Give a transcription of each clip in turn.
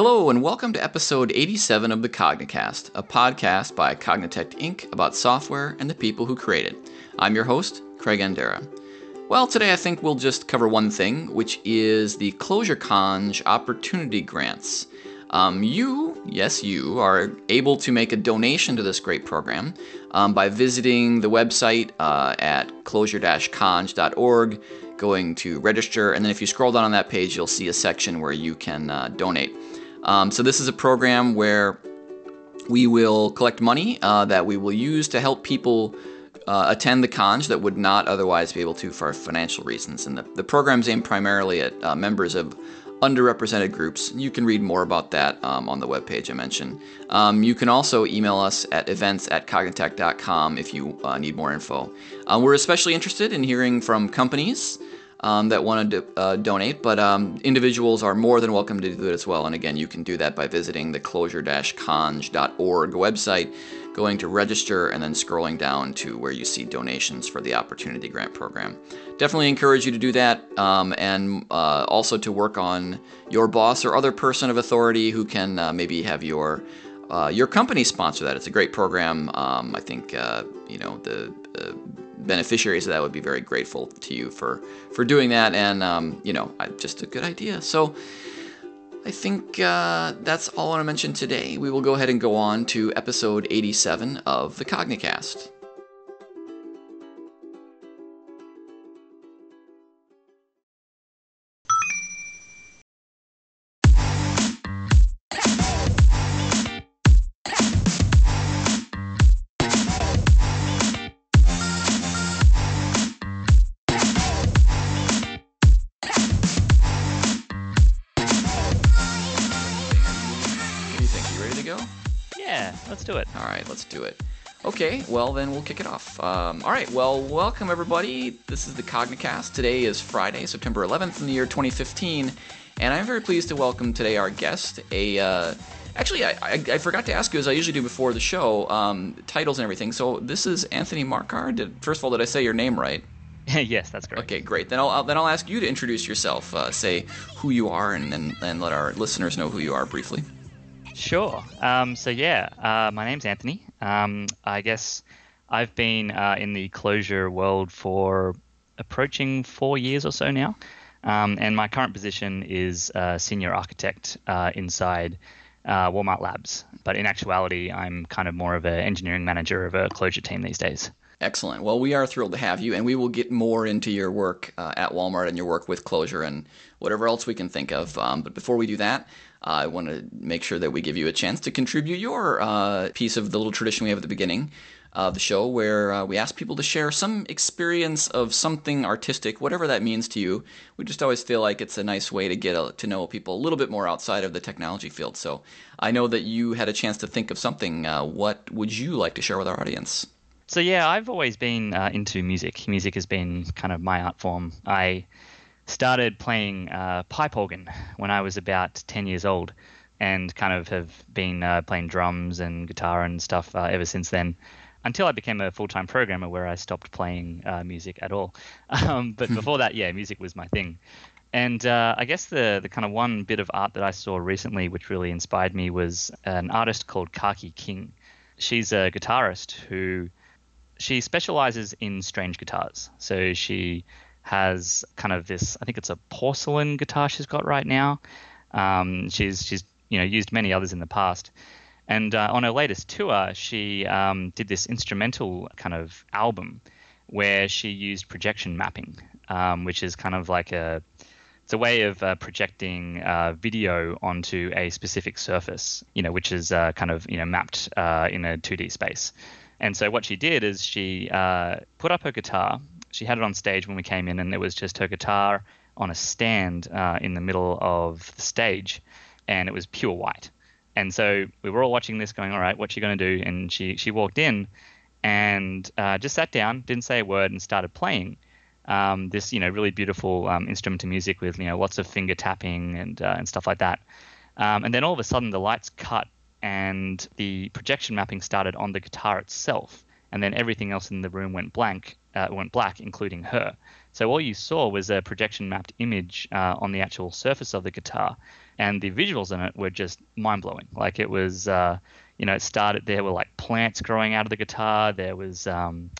Hello, and welcome to episode 87 of the Cognicast, a podcast by Cognitect Inc. about software and the people who create it. I'm your host, Craig Andera. Well, today I think we'll just cover one thing, which is the Clojure Conj Opportunity Grants. Um, you, yes, you, are able to make a donation to this great program um, by visiting the website uh, at clojure-conj.org, going to register, and then if you scroll down on that page, you'll see a section where you can uh, donate. Um, so this is a program where we will collect money uh, that we will use to help people uh, attend the conj that would not otherwise be able to for financial reasons. And the, the program's aimed primarily at uh, members of underrepresented groups. You can read more about that um, on the webpage I mentioned. Um, you can also email us at events at cognitect.com if you uh, need more info. Uh, we're especially interested in hearing from companies um, that want to do, uh, donate, but um, individuals are more than welcome to do it as well. And again, you can do that by visiting the clojure-conj.org website, going to register, and then scrolling down to where you see donations for the Opportunity Grant Program. Definitely encourage you to do that, um, and uh, also to work on your boss or other person of authority who can uh, maybe have your uh, your company sponsor that. It's a great program. Um, I think uh, you know the uh, beneficiaries of that would be very grateful to you for for doing that, and um, you know, just a good idea. So. I think uh, that's all I want to mention today. We will go ahead and go on to episode 87 of the Cognicast. Do it. All right, let's do it. Okay, well then we'll kick it off. Um, all right, well welcome everybody. This is the Cognicast. Today is Friday, September 11th in the year 2015, and I'm very pleased to welcome today our guest. A uh, actually, I, I, I, forgot to ask you as I usually do before the show, um, titles and everything. So this is Anthony Marcar. Did, first of all, did I say your name right? yes, that's correct. Okay, great. Then I'll, I'll, then I'll ask you to introduce yourself. Uh, say who you are, and, and and let our listeners know who you are briefly. Sure. Um, so yeah, uh, my name's Anthony. Um, I guess I've been uh, in the Clojure world for approaching four years or so now, um, and my current position is senior architect uh, inside uh, Walmart Labs. But in actuality, I'm kind of more of an engineering manager of a Clojure team these days. Excellent. Well, we are thrilled to have you, and we will get more into your work uh, at Walmart and your work with Clojure and whatever else we can think of. Um, but before we do that, I want to make sure that we give you a chance to contribute your uh, piece of the little tradition we have at the beginning of the show, where uh, we ask people to share some experience of something artistic, whatever that means to you. We just always feel like it's a nice way to get a, to know people a little bit more outside of the technology field. So I know that you had a chance to think of something. Uh, what would you like to share with our audience? So yeah, I've always been uh, into music. Music has been kind of my art form. I started playing uh, pipe organ when I was about 10 years old and kind of have been uh, playing drums and guitar and stuff uh, ever since then until I became a full time programmer where I stopped playing uh, music at all. Um, but before that, yeah, music was my thing. And uh, I guess the, the kind of one bit of art that I saw recently which really inspired me was an artist called Kaki King. She's a guitarist who she specializes in strange guitars. So she has kind of this. I think it's a porcelain guitar she's got right now. Um, she's she's you know used many others in the past, and uh, on her latest tour, she um, did this instrumental kind of album where she used projection mapping, um, which is kind of like a it's a way of uh, projecting uh, video onto a specific surface, you know, which is uh, kind of you know mapped uh, in a 2D space. And so what she did is she uh, put up her guitar she had it on stage when we came in, and it was just her guitar on a stand uh, in the middle of the stage, and it was pure white. And so we were all watching this, going, "All right, what's she going to do?" And she she walked in, and uh, just sat down, didn't say a word, and started playing. Um, this you know really beautiful um, instrument to music with you know lots of finger tapping and uh, and stuff like that. Um, and then all of a sudden the lights cut and the projection mapping started on the guitar itself, and then everything else in the room went blank uh, went black, including her. So all you saw was a projection mapped image uh, on the actual surface of the guitar, and the visuals in it were just mind blowing. Like it was, uh, you know, it started there were like plants growing out of the guitar. There was um,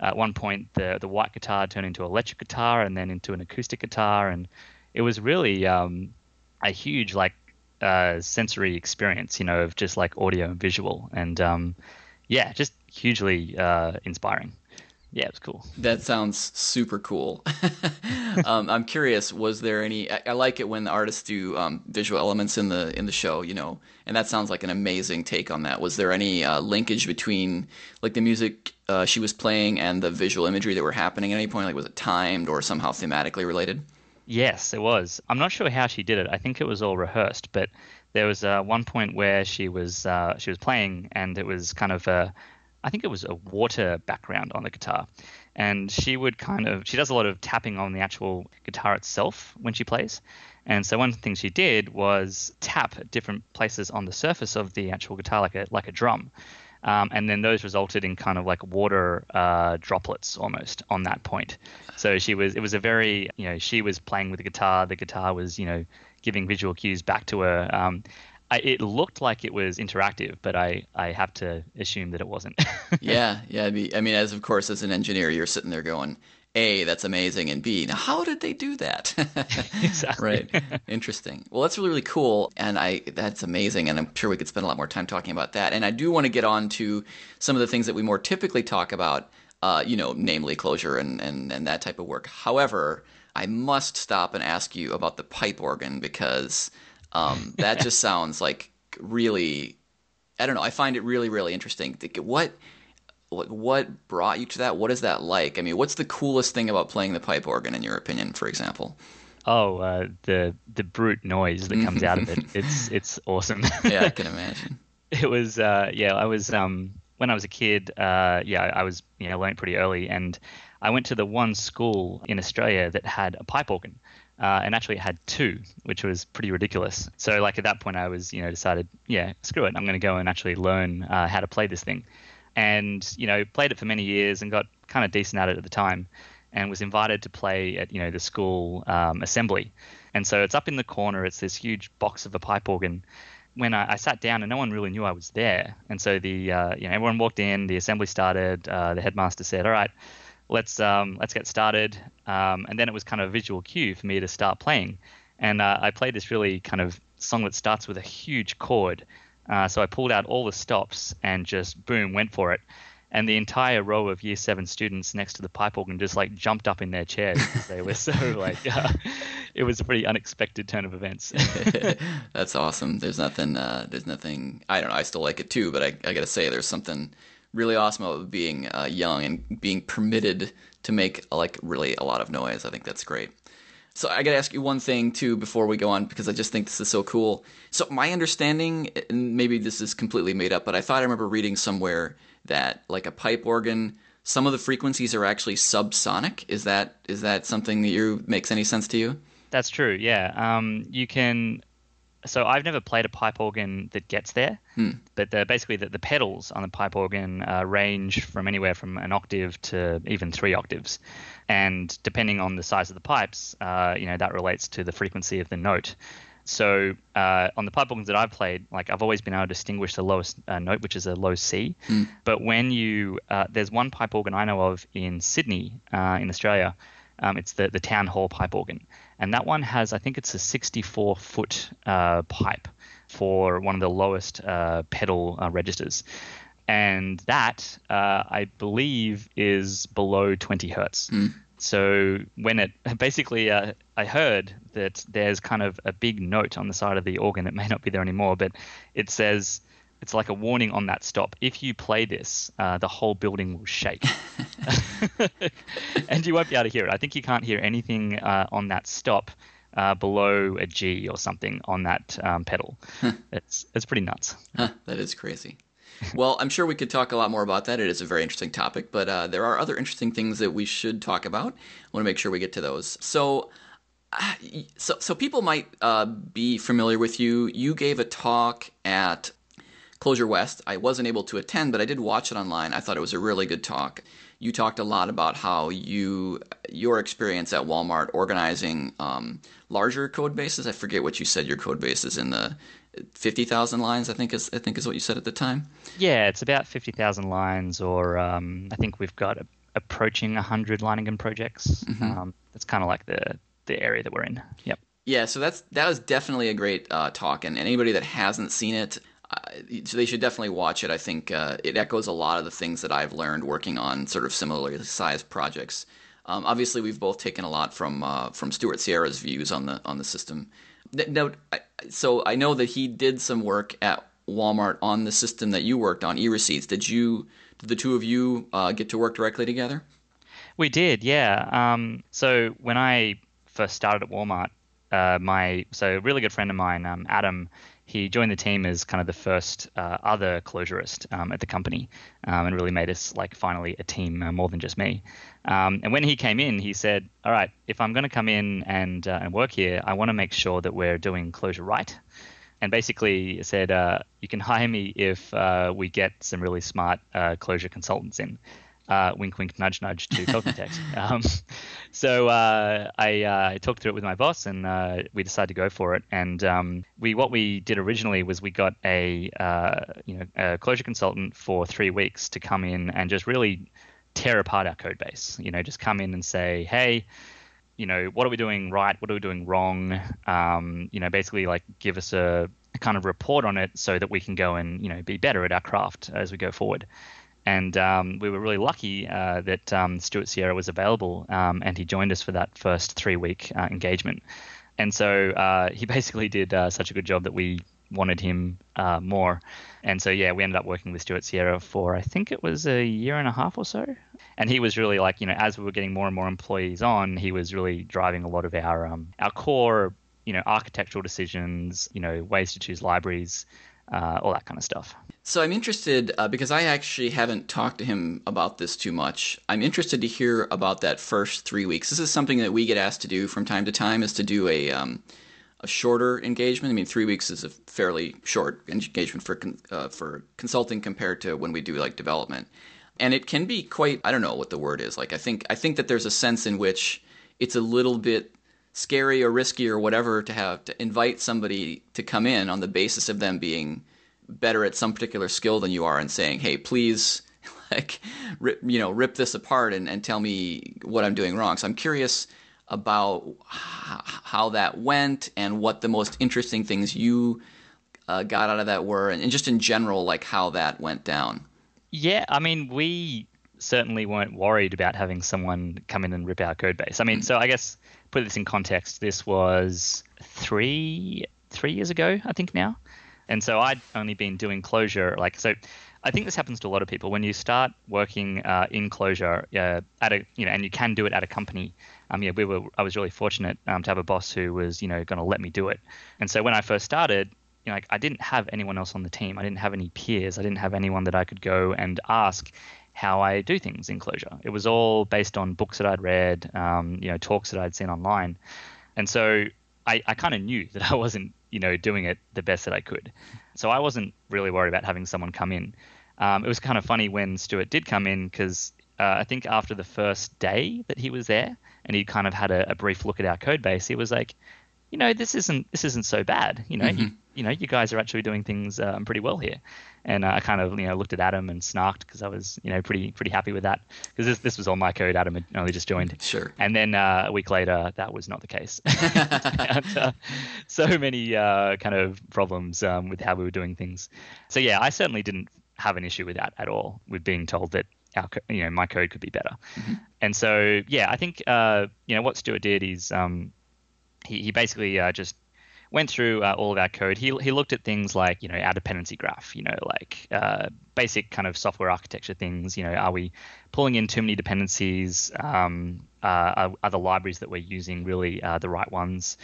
at one point the the white guitar turned into an electric guitar and then into an acoustic guitar, and it was really um, a huge like uh, sensory experience, you know, of just like audio and visual, and um, yeah, just hugely uh, inspiring. Yeah, it was cool. That sounds super cool. um, I'm curious. Was there any? I, I, like it when the artists do um, visual elements in the in the show. You know, and that sounds like an amazing take on that. Was there any uh, linkage between like the music uh, she was playing and the visual imagery that were happening at any point? Like, was it timed or somehow thematically related? Yes, it was. I'm not sure how she did it. I think it was all rehearsed, but there was uh, one point where she was uh, she was playing, and it was kind of a I think it was a water background on the guitar. And she would kind of, she does a lot of tapping on the actual guitar itself when she plays. And so one thing she did was tap different places on the surface of the actual guitar like a, like a drum. Um, and then those resulted in kind of like water uh, droplets almost on that point. So she was, it was a very, you know, she was playing with the guitar. The guitar was, you know, giving visual cues back to her. Um, I, it looked like it was interactive, but I, I have to assume that it wasn't. yeah, yeah. I mean, as of course, as an engineer, you're sitting there going, "A, that's amazing," and B, now how did they do that? exactly. right. Interesting. Well, that's really really cool, and I that's amazing, and I'm sure we could spend a lot more time talking about that. And I do want to get on to some of the things that we more typically talk about, uh, you know, namely Clojure and, and and that type of work. However, I must stop and ask you about the pipe organ because um, that just sounds like really, I don't know. I find it really, really interesting. What, what brought you to that? What is that like? I mean, what's the coolest thing about playing the pipe organ, in your opinion, for example? Oh, uh, the the brute noise that comes out of it. It's it's awesome. yeah, I can imagine. it was uh, yeah. I was um, when I was a kid. Uh, yeah, I was you know learned pretty early, and I went to the one school in Australia that had a pipe organ uh, and actually it had two, which was pretty ridiculous. So like at that point, I was you know decided, yeah, screw it, I'm going to go and actually learn uh, how to play this thing, and you know played it for many years and got kind of decent at it at the time, and was invited to play at you know the school um, assembly, and so it's up in the corner. It's this huge box of a pipe organ. When I, I sat down and no one really knew I was there, and so the uh, you know everyone walked in, the assembly started, uh, the headmaster said, all right let's um, let's get started. Um, and then it was kind of a visual cue for me to start playing. And uh, I played this really kind of song that starts with a huge chord. Uh, so I pulled out all the stops and just boom went for it. And the entire row of year seven students next to the pipe organ just like jumped up in their chairs they were so like uh, it was a pretty unexpected turn of events. That's awesome. There's nothing. Uh, there's nothing. I don't know. I still like it too, but I, I got to say, there's something really awesome about being uh, young and being permitted to make like really a lot of noise. I think that's great. So I got to ask you one thing too before we go on because I just think this is so cool. So my understanding, and maybe this is completely made up, but I thought I remember reading somewhere that like a pipe organ, some of the frequencies are actually subsonic. Is that is that something that you makes any sense to you? That's true. Yeah. Um, you can so I've never played a pipe organ that gets there, hmm. but the, basically the, the, pedals on the pipe organ uh, range from anywhere from an octave to even three octaves, and depending on the size of the pipes, uh, you know that relates to the frequency of the note. So uh, on the pipe organs that I've played, like I've always been able to distinguish the lowest uh, note, which is a low C. Hmm. But when you uh, there's one pipe organ I know of in Sydney, uh, in Australia. Um, it's the the town hall pipe organ and that one has I think it's a 64 foot uh, pipe for one of the lowest uh, pedal uh, registers, and that uh, I believe is below 20 hertz. Mm. So when it basically, uh, I heard that there's kind of a big note on the side of the organ. It may not be there anymore, but it says it's like a warning on that stop. If you play this, uh, the whole building will shake, and you won't be able to hear it. I think you can't hear anything uh, on that stop uh, below a G or something on that um, pedal. it's it's pretty nuts. Huh, that is crazy. well, I'm sure we could talk a lot more about that. It is a very interesting topic, but uh, there are other interesting things that we should talk about. I want to make sure we get to those. So. Uh, so, so people might uh, be familiar with you. You gave a talk at Clojure West. I wasn't able to attend, but I did watch it online. I thought it was a really good talk. you talked a lot about how you your experience at Walmart organizing um, larger code bases. I forget what you said your code base is in the fifty thousand lines. I think is I think is what you said at the time. Yeah, it's about fifty thousand lines, or um, I think we've got a, approaching hundred Leiningen projects. Mm-hmm. Um, that's kind of like the the area that we're in. Yep. Yeah, so that's that was definitely a great uh, talk, and anybody that hasn't seen it, uh, they should definitely watch it. I think uh, it echoes a lot of the things that I've learned working on sort of similarly sized projects. Um, obviously, we've both taken a lot from uh, from Stuart Sierra's views on the on the system. Now, so I know that he did some work at Walmart on the system that you worked on, e-receipts. Did you? Did the two of you uh, get to work directly together? We did, yeah. Um, so when I first started at Walmart, uh, my so a really good friend of mine, um, Adam, he joined the team as kind of the first uh, other Clojurist um, at the company, um, and really made us like finally a team uh, more than just me. Um, and when he came in, he said, "All right, if I'm going to come in and uh, and work here, I want to make sure that we're doing Clojure right." And basically said, uh, "You can hire me if uh, we get some really smart Clojure consultants in." Uh, wink, wink, nudge, nudge to Cognitect. um, so uh, I, uh, I, talked through it with my boss, and uh, we decided to go for it. And um, we, what we did originally was we got a, uh, you know, a Clojure consultant for three weeks to come in and just really tear apart our code base. You know, just come in and say, hey, you know, what are we doing right? What are we doing wrong? Um, you know, basically like give us a, a kind of report on it so that we can go and you know be better at our craft as we go forward and um, we were really lucky uh, that um, Stuart Sierra was available, um, and he joined us for that first three-week uh, engagement. And so uh, he basically did uh, such a good job that we wanted him uh, more. And so yeah, we ended up working with Stuart Sierra for I think it was a year and a half or so. And he was really like you know as we were getting more and more employees on, he was really driving a lot of our um, our core you know architectural decisions, you know ways to choose libraries uh, all that kind of stuff. So I'm interested uh, because I actually haven't talked to him about this too much. I'm interested to hear about that first three weeks. This is something that we get asked to do from time to time, is to do a um, a shorter engagement. I mean, three weeks is a fairly short engagement for uh, for consulting compared to when we do like development, and it can be quite. I don't know what the word is. Like I think I think that there's a sense in which it's a little bit scary or risky or whatever to have to invite somebody to come in on the basis of them being better at some particular skill than you are and saying, "Hey, please." Like, rip, you know, rip this apart and, and tell me what I'm doing wrong. So I'm curious about how that went and what the most interesting things you uh, got out of that were, and, and just in general, like how that went down. Yeah, I mean, we certainly weren't worried about having someone come in and rip our code base. I mean, mm-hmm. so I guess put this in context, this was three three years ago, I think now, and so I'd only been doing Clojure like so. I think this happens to a lot of people when you start working uh, in Clojure uh, at a you know, and you can do it at a company. Um, yeah, we were. I was really fortunate um, to have a boss who was you know going to let me do it. And so when I first started, you know, like, I didn't have anyone else on the team. I didn't have any peers. I didn't have anyone that I could go and ask, how I do things in Clojure. It was all based on books that I'd read, um, you know, talks that I'd seen online, and so I, I kind of knew that I wasn't, you know, doing it the best that I could. So I wasn't really worried about having someone come in. Um, it was kind of funny when Stuart did come in because uh, I think after the first day that he was there and he kind of had a, a, brief look at our code base, he was like, you know, this isn't this isn't so bad. You know, mm-hmm. you, you know, you guys are actually doing things um, pretty well here. And uh, I kind of, you know, looked at Adam and snarked because I was, you know, pretty pretty happy with that because this this was all my code. Adam had only just joined. Sure. And then uh, a week later, that was not the case. and, uh, so many uh, kind of problems um, with how we were doing things. So yeah, I certainly didn't have an issue with that at all. With being told that our, you know, my code could be better. Mm-hmm. And so yeah, I think uh, you know what Stuart did is um, he he basically uh, just went through uh, all of our code. He, he looked at things like, you know, our dependency graph, you know, like uh, basic kind of software architecture things. You know, are we pulling in too many dependencies? Um, uh, are, are, the libraries that we're using really uh, the right ones?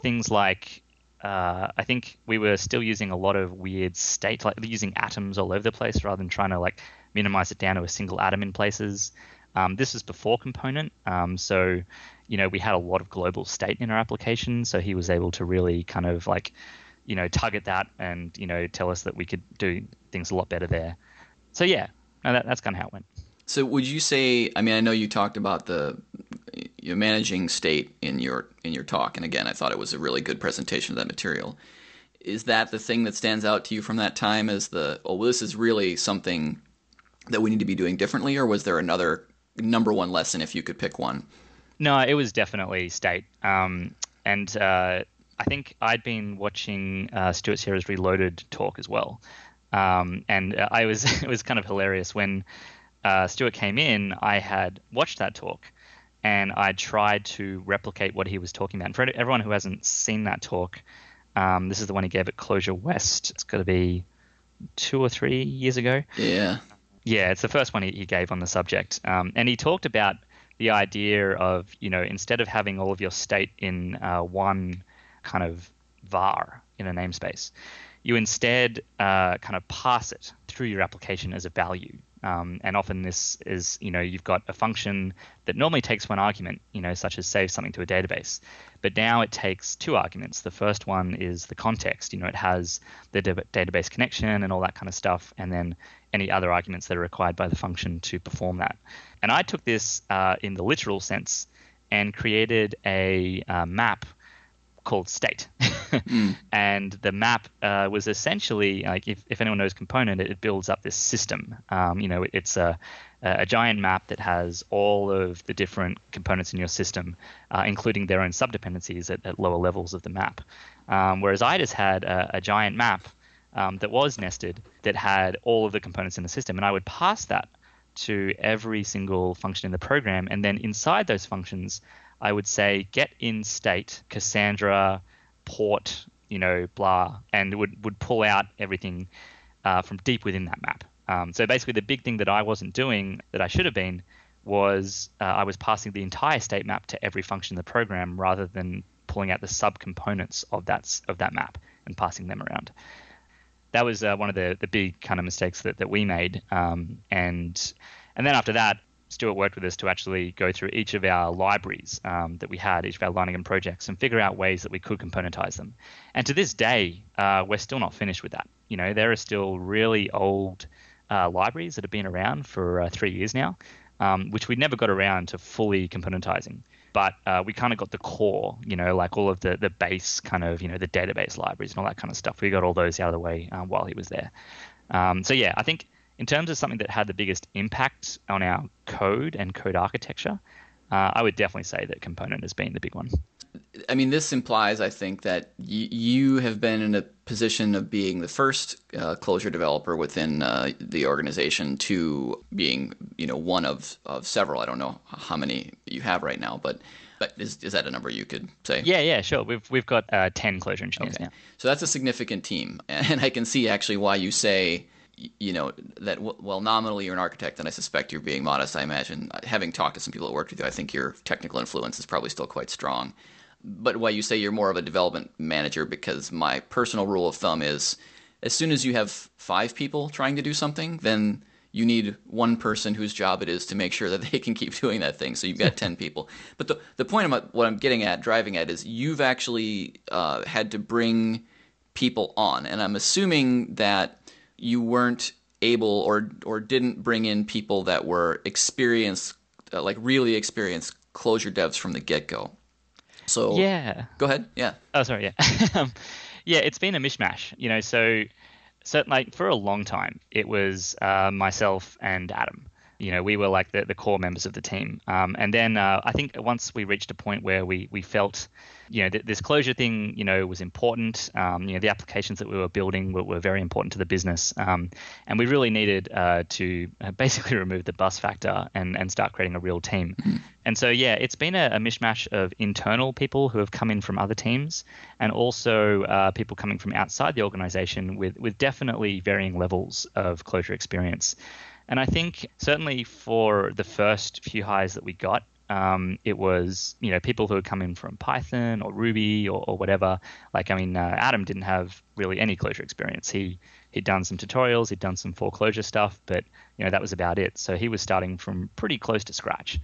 Things like, uh, I think we were still using a lot of weird state, like using atoms all over the place rather than trying to like minimize it down to a single atom in places. Um, this is before component, um, so you know, we had a lot of global state in our application, so he was able to really kind of like, you know, target that and you know tell us that we could do things a lot better there. So yeah, that, that's kind of how it went. So would you say? I mean, I know you talked about the you managing state in your in your talk, and again, I thought it was a really good presentation of that material. Is that the thing that stands out to you from that time as the oh, well, this is really something that we need to be doing differently, or was there another number one lesson if you could pick one? No, it was definitely state, um, and uh, I think I'd been watching uh, Stuart Sierra's Reloaded talk as well, um, and uh, I was it was kind of hilarious when uh, Stuart came in. I had watched that talk, and I tried to replicate what he was talking about. And for everyone who hasn't seen that talk, um, this is the one he gave at Clojure West. It's got to be two or three years ago. Yeah. Yeah, it's the first one he, gave on the subject, um, and he talked about the idea of you know instead of having all of your state in uh, one kind of var in a namespace, you instead uh, kind of pass it through your application as a value. Um, and often this is, you know, you've got a function that normally takes one argument, you know, such as save something to a database. But now it takes two arguments. The first one is the context, you know, it has the database connection and all that kind of stuff, and then any other arguments that are required by the function to perform that. And I took this uh, in the literal sense and created a uh, map called state. mm. And the map uh, was essentially like if, if anyone knows component, it, it builds up this system. Um, you know, it, it's a, a giant map that has all of the different components in your system, uh, including their own subdependencies at, at, lower levels of the map. Um, whereas I just had a, a giant map um, that was nested that had all of the components in the system, and I would pass that to every single function in the program, and then inside those functions, I would say get in state Cassandra port, you know, blah, and would would pull out everything uh, from deep within that map. Um, so basically, the big thing that I wasn't doing that I should have been was uh, I was passing the entire state map to every function in the program rather than pulling out the subcomponents of that of that map and passing them around. That was uh, one of the, the big kind of mistakes that, that we made. Um, and and then after that, Stuart worked with us to actually go through each of our libraries um, that we had, each of our Leiningen projects, and figure out ways that we could componentize them. And to this day, uh, we're still not finished with that. You know, there are still really old uh, libraries that have been around for uh, three years now, um, which we never got around to fully componentizing. But uh, we kind of got the core, you know, like all of the the base kind of, you know, the database libraries and all that kind of stuff. We got all those out of the way um, while he was there. Um, so yeah, I think in terms of something that had the biggest impact on our code and code architecture, uh, I would definitely say that component has been the big one. I mean, this implies, I think, that y- you have been in a position of being the first uh, Clojure developer within uh, the organization to being, you know, one of, of several. I don't know how many you have right now, but but is, is that a number you could say? Yeah, yeah, sure. We've we've got uh, ten Clojure engineers okay. now. So that's a significant team, and I can see actually why you say you know that well nominally you're an architect and i suspect you're being modest i imagine. Having talked to some people that worked with you i think your technical influence is probably still quite strong. But why you say you're more of a development manager because my personal rule of thumb is as soon as you have five people trying to do something then you need one person whose job it is to make sure that they can keep doing that thing. So you've got 10 people. But the, the point of what i'm getting at driving at is you've actually uh, had to bring people on. And i'm assuming that you weren't able or or didn't bring in people that were experienced, uh, like really experienced Clojure devs from the get go. So yeah, go ahead. Yeah. Oh, sorry. Yeah. Um, yeah, it's been a mishmash. You know, so so like for a long time, it was uh, myself and Adam. You know, we were like the, the core members of the team. Um, and then uh, I think once we reached a point where we we felt you know, th- this Clojure thing, you know, was important. Um, you know, the applications that we were building were, were very important to the business, um, and we really needed uh, to uh, basically remove the bus factor and and start creating a real team. Mm-hmm. And so, yeah, it's been a, a, mishmash of internal people who have come in from other teams, and also uh, people coming from outside the organization with with definitely varying levels of Clojure experience. And I think certainly for the first few hires that we got, um, it was you know people who had come in from Python or Ruby or, or whatever. Like I mean, uh, Adam didn't have really any Clojure experience. He he'd done some tutorials, he'd done some 4Clojure stuff, but you know that was about it. So he was starting from pretty close to scratch.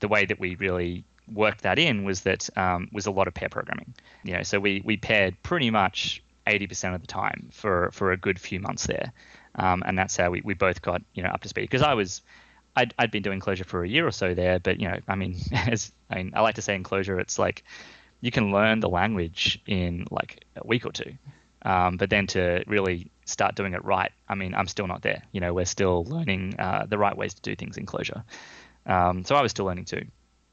The way that we really worked that in was that um, was a lot of pair programming. You know, so we we paired pretty much 80% of the time for for a good few months there, um, and that's how we, we both got you know up to speed. Because I was I'd, I'd been doing Clojure for a year or so there, but you know, I mean, as I mean, I like to say in Clojure, it's like you can learn the language in like a week or two, um, but then to really start doing it right, I mean, I'm still not there. You know, we're still learning uh, the right ways to do things in Clojure. Um, so I was still learning too.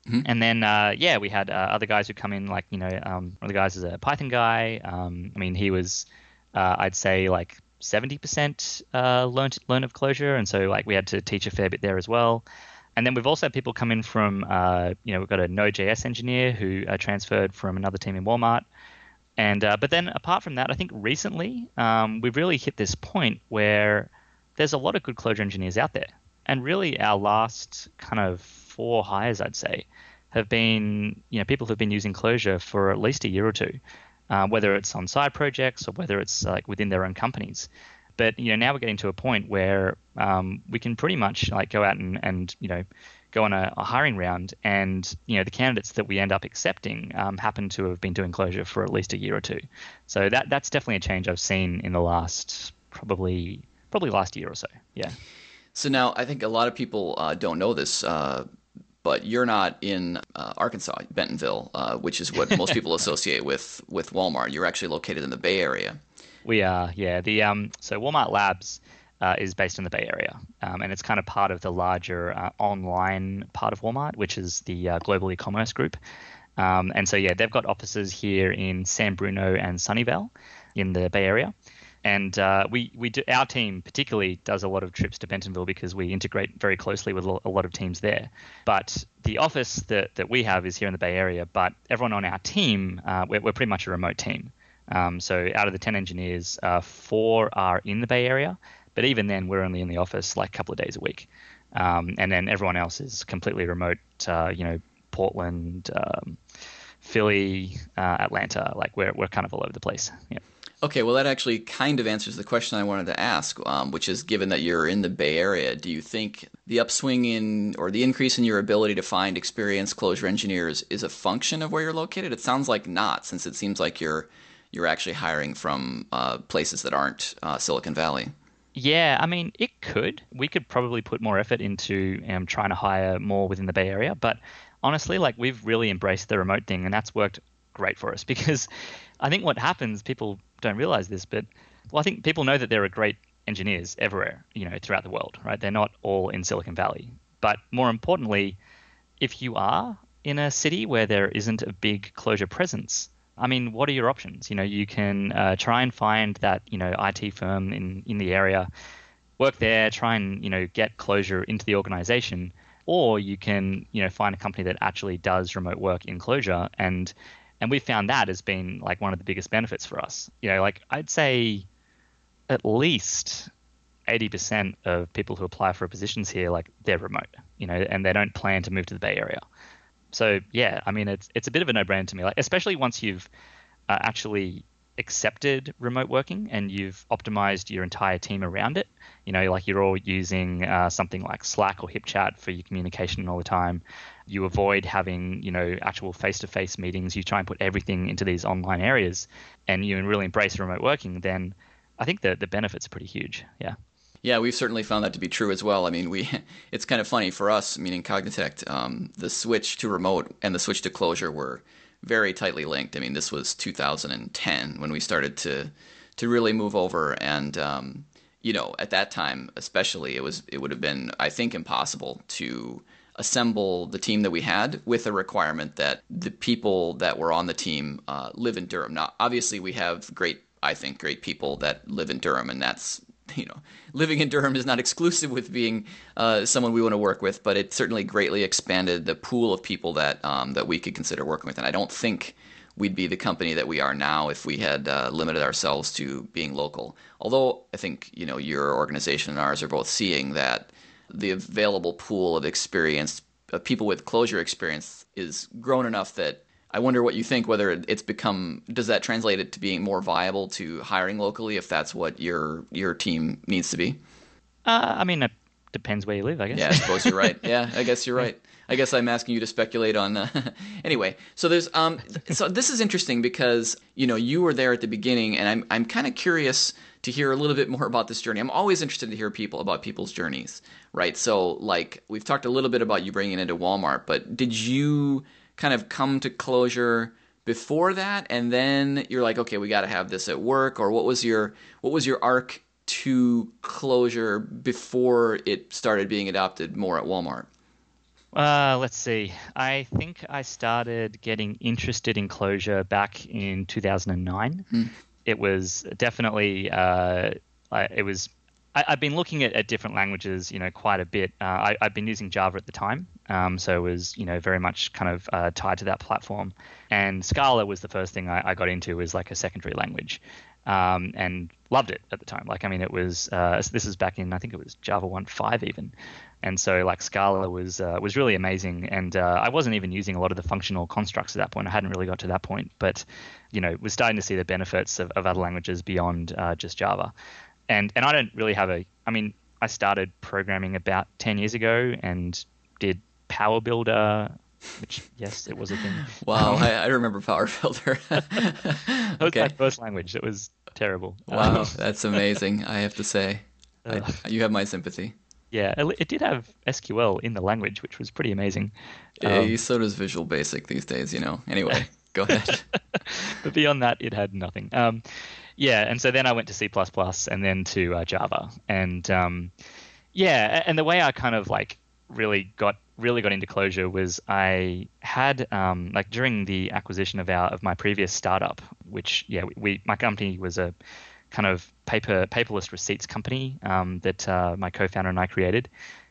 Mm-hmm. And then, uh, yeah, we had uh, other guys who come in, like, you know, um, one of the guys is a Python guy. Um, I mean, he was, uh, I'd say, like 70% uh, learned, learn of Clojure. And so, like, we had to teach a fair bit there as well. And then we've also had people come in from, uh, you know, we've got a Node.js engineer who uh, transferred from another team in Walmart. And, uh, but then apart from that, I think recently um, we've really hit this point where there's a lot of good Clojure engineers out there. And really, our last kind of four hires, I'd say, have been you know people who've been using Clojure for at least a year or two, uh, whether it's on side projects or whether it's like within their own companies. But you know now we're getting to a point where um, we can pretty much like go out and, and you know go on a, a, hiring round, and you know the candidates that we end up accepting um, happen to have been doing Clojure for at least a year or two. So that that's definitely a change I've seen in the last probably probably last year or so. Yeah. So now I think a lot of people uh, don't know this. Uh, but you're not in uh, Arkansas, Bentonville, uh, which is what most people associate with with Walmart. You're actually located in the Bay Area. We are, yeah. The um, so Walmart Labs uh, is based in the Bay Area, um, and it's kind of part of the larger uh, online part of Walmart, which is the uh, Global E-commerce Group. Um, and so yeah, they've got offices here in San Bruno and Sunnyvale in the Bay Area and uh, we we do, our team particularly does a lot of trips to Bentonville because we integrate very closely with a lot of teams there. But the office that, that we have is here in the Bay Area, but everyone on our team, uh, we're, we're, pretty much a remote team. Um, so out of the 10 engineers, uh, four are in the Bay Area, but even then, we're only in the office like a couple of days a week. Um, and then everyone else is completely remote, uh, you know, Portland, um, Philly, uh, Atlanta, like we're, we're kind of all over the place. Yeah. Okay, well, that actually kind of answers the question I wanted to ask, um, which is given that you're in the Bay Area, do you think the upswing in or the increase in your ability to find experienced Clojure engineers is a function of where you're located? It sounds like not, since it seems like you're you're actually hiring from uh, places that aren't uh, Silicon Valley. Yeah, I mean, it could. We could probably put more effort into um, trying to hire more within the Bay Area, but honestly, like we've really embraced the remote thing, and that's worked great for us because I think what happens, people don't realize this, but well, I think people know that there are great engineers everywhere, you know, throughout the world, right? They're not all in Silicon Valley. But more importantly, if you are in a city where there isn't a big Clojure presence, I mean, what are your options? You know, you can uh, try and find that, you know, IT firm in, in the area, work there, try and, you know, get Clojure into the organization, or you can, you know, find a company that actually does remote work in Clojure and and we found that has been like one of the biggest benefits for us. You know, like I'd say at least 80% of people who apply for positions here, like they're remote, you know, and they don't plan to move to the Bay Area. So yeah, I mean, it's it's a bit of a no-brainer to me. Like especially once you've uh, actually accepted remote working and you've optimized your entire team around it. You know, like you're all using uh, something like Slack or HipChat for your communication all the time. You avoid having, you know, actual face-to-face meetings. You try and put everything into these online areas, and you really embrace remote working. Then, I think the the benefits are pretty huge. Yeah. Yeah, we've certainly found that to be true as well. I mean, we it's kind of funny for us, meaning Cognitect, um, the switch to remote and the switch to Clojure were very tightly linked. I mean, this was 2010 when we started to to really move over, and um, you know, at that time, especially, it was it would have been, I think, impossible to assemble the team that we had with a requirement that the people that were on the team uh, live in Durham. Now, obviously, we have great, I think, great people that live in Durham, and that's you know, living in Durham is not exclusive with being uh, someone we want to work with, but it certainly greatly expanded the pool of people that um, that we could consider working with. And I don't think we'd be the company that we are now if we had uh, limited ourselves to being local. Although I think you know your organization and ours are both seeing that the available pool of experienced of people with Clojure experience is grown enough that I wonder what you think. Whether it's become does that translate it to being more viable to hiring locally if that's what your your team needs to be? Uh, I mean, it depends where you live. I guess. Yeah, I suppose you're right. Yeah, I guess you're right. I guess I'm asking you to speculate on. Uh, anyway, so there's um, so this is interesting because you know you were there at the beginning, and I'm I'm kind of curious to hear a little bit more about this journey. I'm always interested to hear people about people's journeys, right? So, like we've talked a little bit about you bringing it into Walmart, but did you kind of come to Clojure before that, and then you're like, okay, we got to have this at work, or what was your what was your arc to Clojure before it started being adopted more at Walmart? Uh, let's see. I think I started getting interested in Clojure back in 2009. Mm. It was definitely, uh, it was, I, have been looking at, at, different languages, you know, quite a bit. Uh, I, have been using Java at the time, um, so it was, you know, very much kind of uh, tied to that platform. And Scala was the first thing I, I got into as like a secondary language. Um, and loved it at the time. Like, I mean, it was uh, this is back in I think it was Java 1.5 even, and so like Scala was uh, was really amazing. And uh, I wasn't even using a lot of the functional constructs at that point. I hadn't really got to that point, but you know, was starting to see the benefits of, of other languages beyond uh, just Java. And and I don't really have a. I mean, I started programming about ten years ago and did Power Builder. Which yes, it was a thing. Wow, I, I remember Power Builder. that was okay. my first language. It was terrible. Wow, um, that's amazing. I have to say, I, you have my sympathy. Yeah, it did have SQL in the language, which was pretty amazing. Yeah, um, so does Visual Basic these days, you know. Anyway, go ahead. but beyond that, it had nothing. Um, yeah, and so then I went to C++ and then to uh, Java, and um, yeah, and the way I kind of like really got really got into Clojure was I had um, like during the acquisition of our of my previous startup, which yeah, we, we my company was a kind of paper paperless receipts company um, that uh, my co-founder and I created.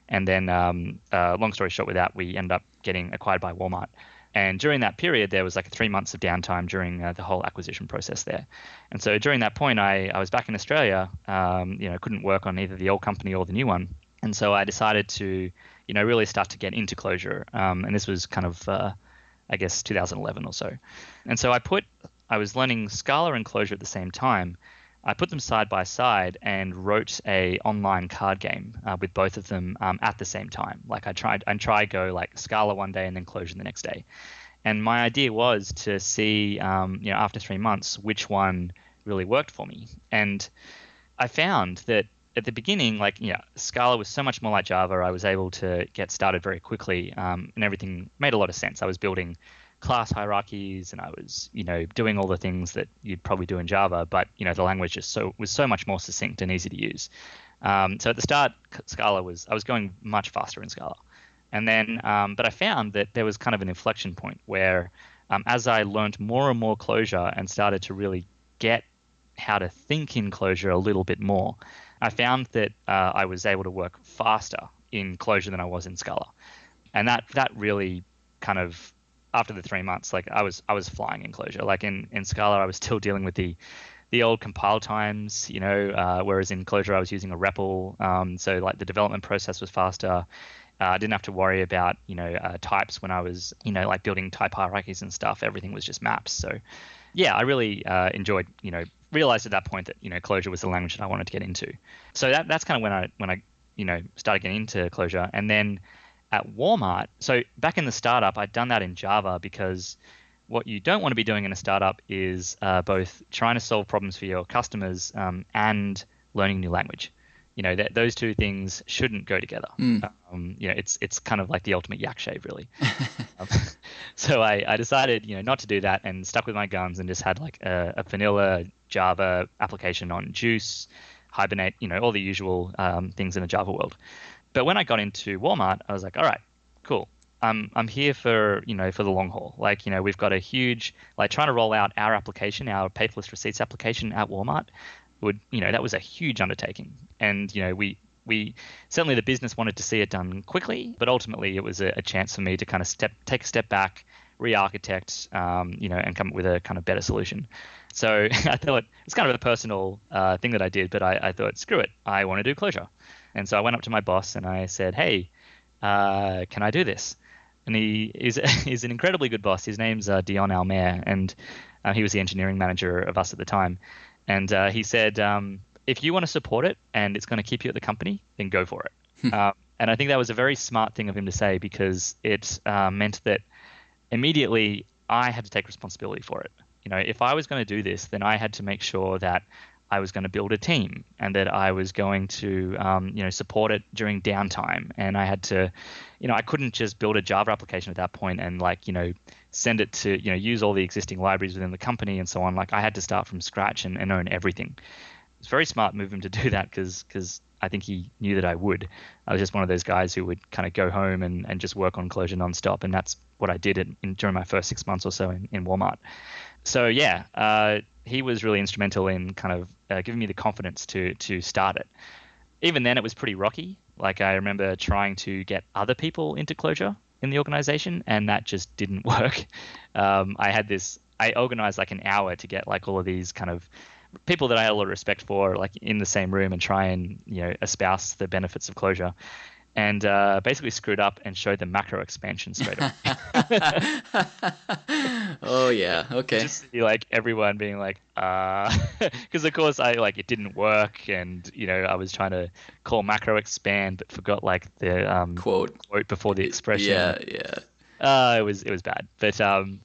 And then, um, uh, long story short, with that, we ended up getting acquired by Walmart. And during that period, there was like three months of downtime during uh, the whole acquisition process there. And so during that point, I, I was back in Australia. Um, you know, couldn't work on either the old company or the new one. And so I decided to, you know, really start to get into Clojure. Um, and this was kind of, uh, I guess, 2011 or so. And so I put, I was learning Scala and Clojure at the same time. I put them side by side and wrote a online card game uh, with both of them um, at the same time. Like I tried and try go like Scala one day and then Clojure the next day. And my idea was to see, um, you know, after three months, which one really worked for me. And I found that at the beginning, like, yeah, Scala was so much more like Java. I was able to get started very quickly, um, and everything made a lot of sense. I was building class hierarchies and I was, you know, doing all the things that you'd probably do in Java, but you know, the language just so was so much more succinct and easy to use. Um, so at the start, Scala was I was going much faster in Scala, and then um, but I found that there was kind of an inflection point where um, as I learned more and more Clojure and started to really get how to think in Clojure a little bit more, I found that uh, I was able to work faster in Clojure than I was in Scala, and that that really kind of after the three months, like I was I was flying in Clojure. Like in in Scala, I was still dealing with the the old compile times, you know, uh, whereas in Clojure I was using a REPL, um, so like the development process was faster. Uh, I didn't have to worry about you know uh, types when I was you know like building type hierarchies and stuff. Everything was just maps. So yeah, I really uh, enjoyed you know realized at that point that you know Clojure was the language that I wanted to get into. So that that's kind of when I when I you know started getting into Clojure, and then at Walmart. So back in the startup, I'd done that in Java because what you don't want to be doing in a startup is uh, both trying to solve problems for your customers um, and learning new language. You know, that those two things shouldn't go together. Mm. Um, you know, it's it's kind of like the ultimate yak shave, really. um, so I, I decided, you know, not to do that and stuck with my guns and just had like a, a vanilla Java application on Guice, Hibernate, you know, all the usual um, things in the Java world. But when I got into Walmart, I was like, all right, cool. I'm I'm here for you know for the long haul. Like you know we've got a huge like trying to roll out our application, our paperless receipts application at Walmart would you know that was a huge undertaking, and you know we we certainly the business wanted to see it done quickly, but ultimately it was a, a chance for me to kind of step take a step back, re-architect, um, you know, and come up with a kind of better solution. So I thought it's kind of a personal uh, thing that I did, but I, I thought screw it, I want to do Clojure. And so I went up to my boss and I said, "Hey, uh, can I do this?" And he is he's an incredibly good boss. His name's uh, Dion Almaer, and uh, he was the engineering manager of us at the time. And uh, he said, um, "If you want to support it and it's going to keep you at the company, then go for it." Hmm. Um, and I think that was a very smart thing of him to say because it uh, meant that immediately I had to take responsibility for it. You know, if I was going to do this, then I had to make sure that I was going to build a team and that I was going to, um, you know, support it during downtime. And I had to, you know, I couldn't just build a Java application at that point and like, you know, send it to, you know, use all the existing libraries within the company and so on. Like I had to start from scratch and, and own everything. It's a very smart move him to do that because because I think he knew that I would. I was just one of those guys who would kind of go home and, and just work on Clojure nonstop, and that's what I did in, in, during my first six months or so in, in Walmart. So yeah, uh, he was really instrumental in kind of uh, giving me the confidence to to start it. Even then, it was pretty rocky. Like I remember trying to get other people into Clojure in the organization, and that just didn't work. Um, I had this. I organized like an hour to get like all of these kind of people that I had a lot of respect for, like in the same room, and try and you know espouse the benefits of Clojure and uh, basically screwed up and showed the macro expansion straight away. oh yeah, okay. Just see, like everyone being like, uh, because of course I like it didn't work, and you know I was trying to call macro expand, but forgot like the um, quote quote before the expression. Yeah, yeah. Uh, it was it was bad, but um,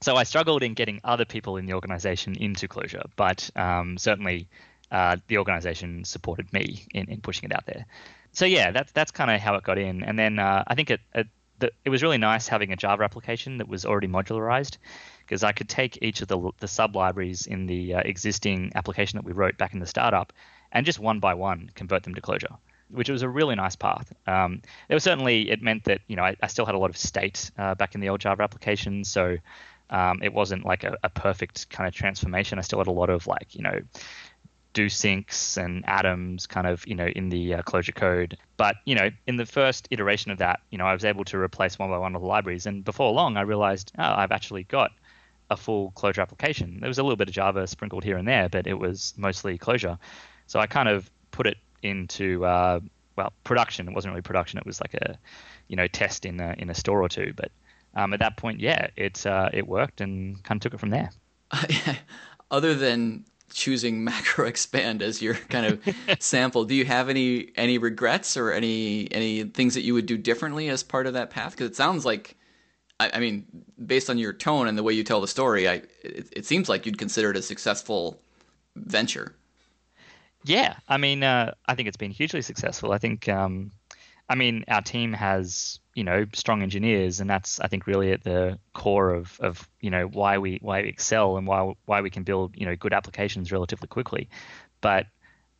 so I struggled in getting other people in the organization into Clojure, but um, certainly uh, the organization supported me in, in pushing it out there so yeah, that's that's kind of how it got in. And then uh, I think it, it the, it was really nice having a Java application that was already modularized because I could take each of the the sub libraries in the uh, existing application that we wrote back in the startup and just one by one convert them to Clojure which was a really nice path. Um, it was certainly it meant that you know I, I still had a lot of state uh, back in the old Java application, so um, it wasn't like a, a, perfect kind of transformation. I still had a lot of like you know do syncs and atoms kind of you know in the uh, Clojure code. But you know in the first iteration of that you know i was able to replace one by one of the libraries. And before long i realized oh i've actually got a full Clojure application. There was a little bit of java sprinkled here and there but it was mostly Clojure. So i kind of put it into uh, well production. It wasn't really production. It was like a you know test in a, in a store or two. But um, at that point yeah it uh, it worked and kind of took it from there. Other than choosing macro expand as your kind of sample. Do you have any any regrets or any any things that you would do differently as part of that path? Because it sounds like I, I, mean based on your tone and the way you tell the story i it, it seems like you'd consider it a successful venture. Yeah. I mean uh, i think it's been hugely successful. I think um, i mean our team has you know strong engineers and that's i think really at the core of of you know why we why we excel and why why we can build you know good applications relatively quickly. But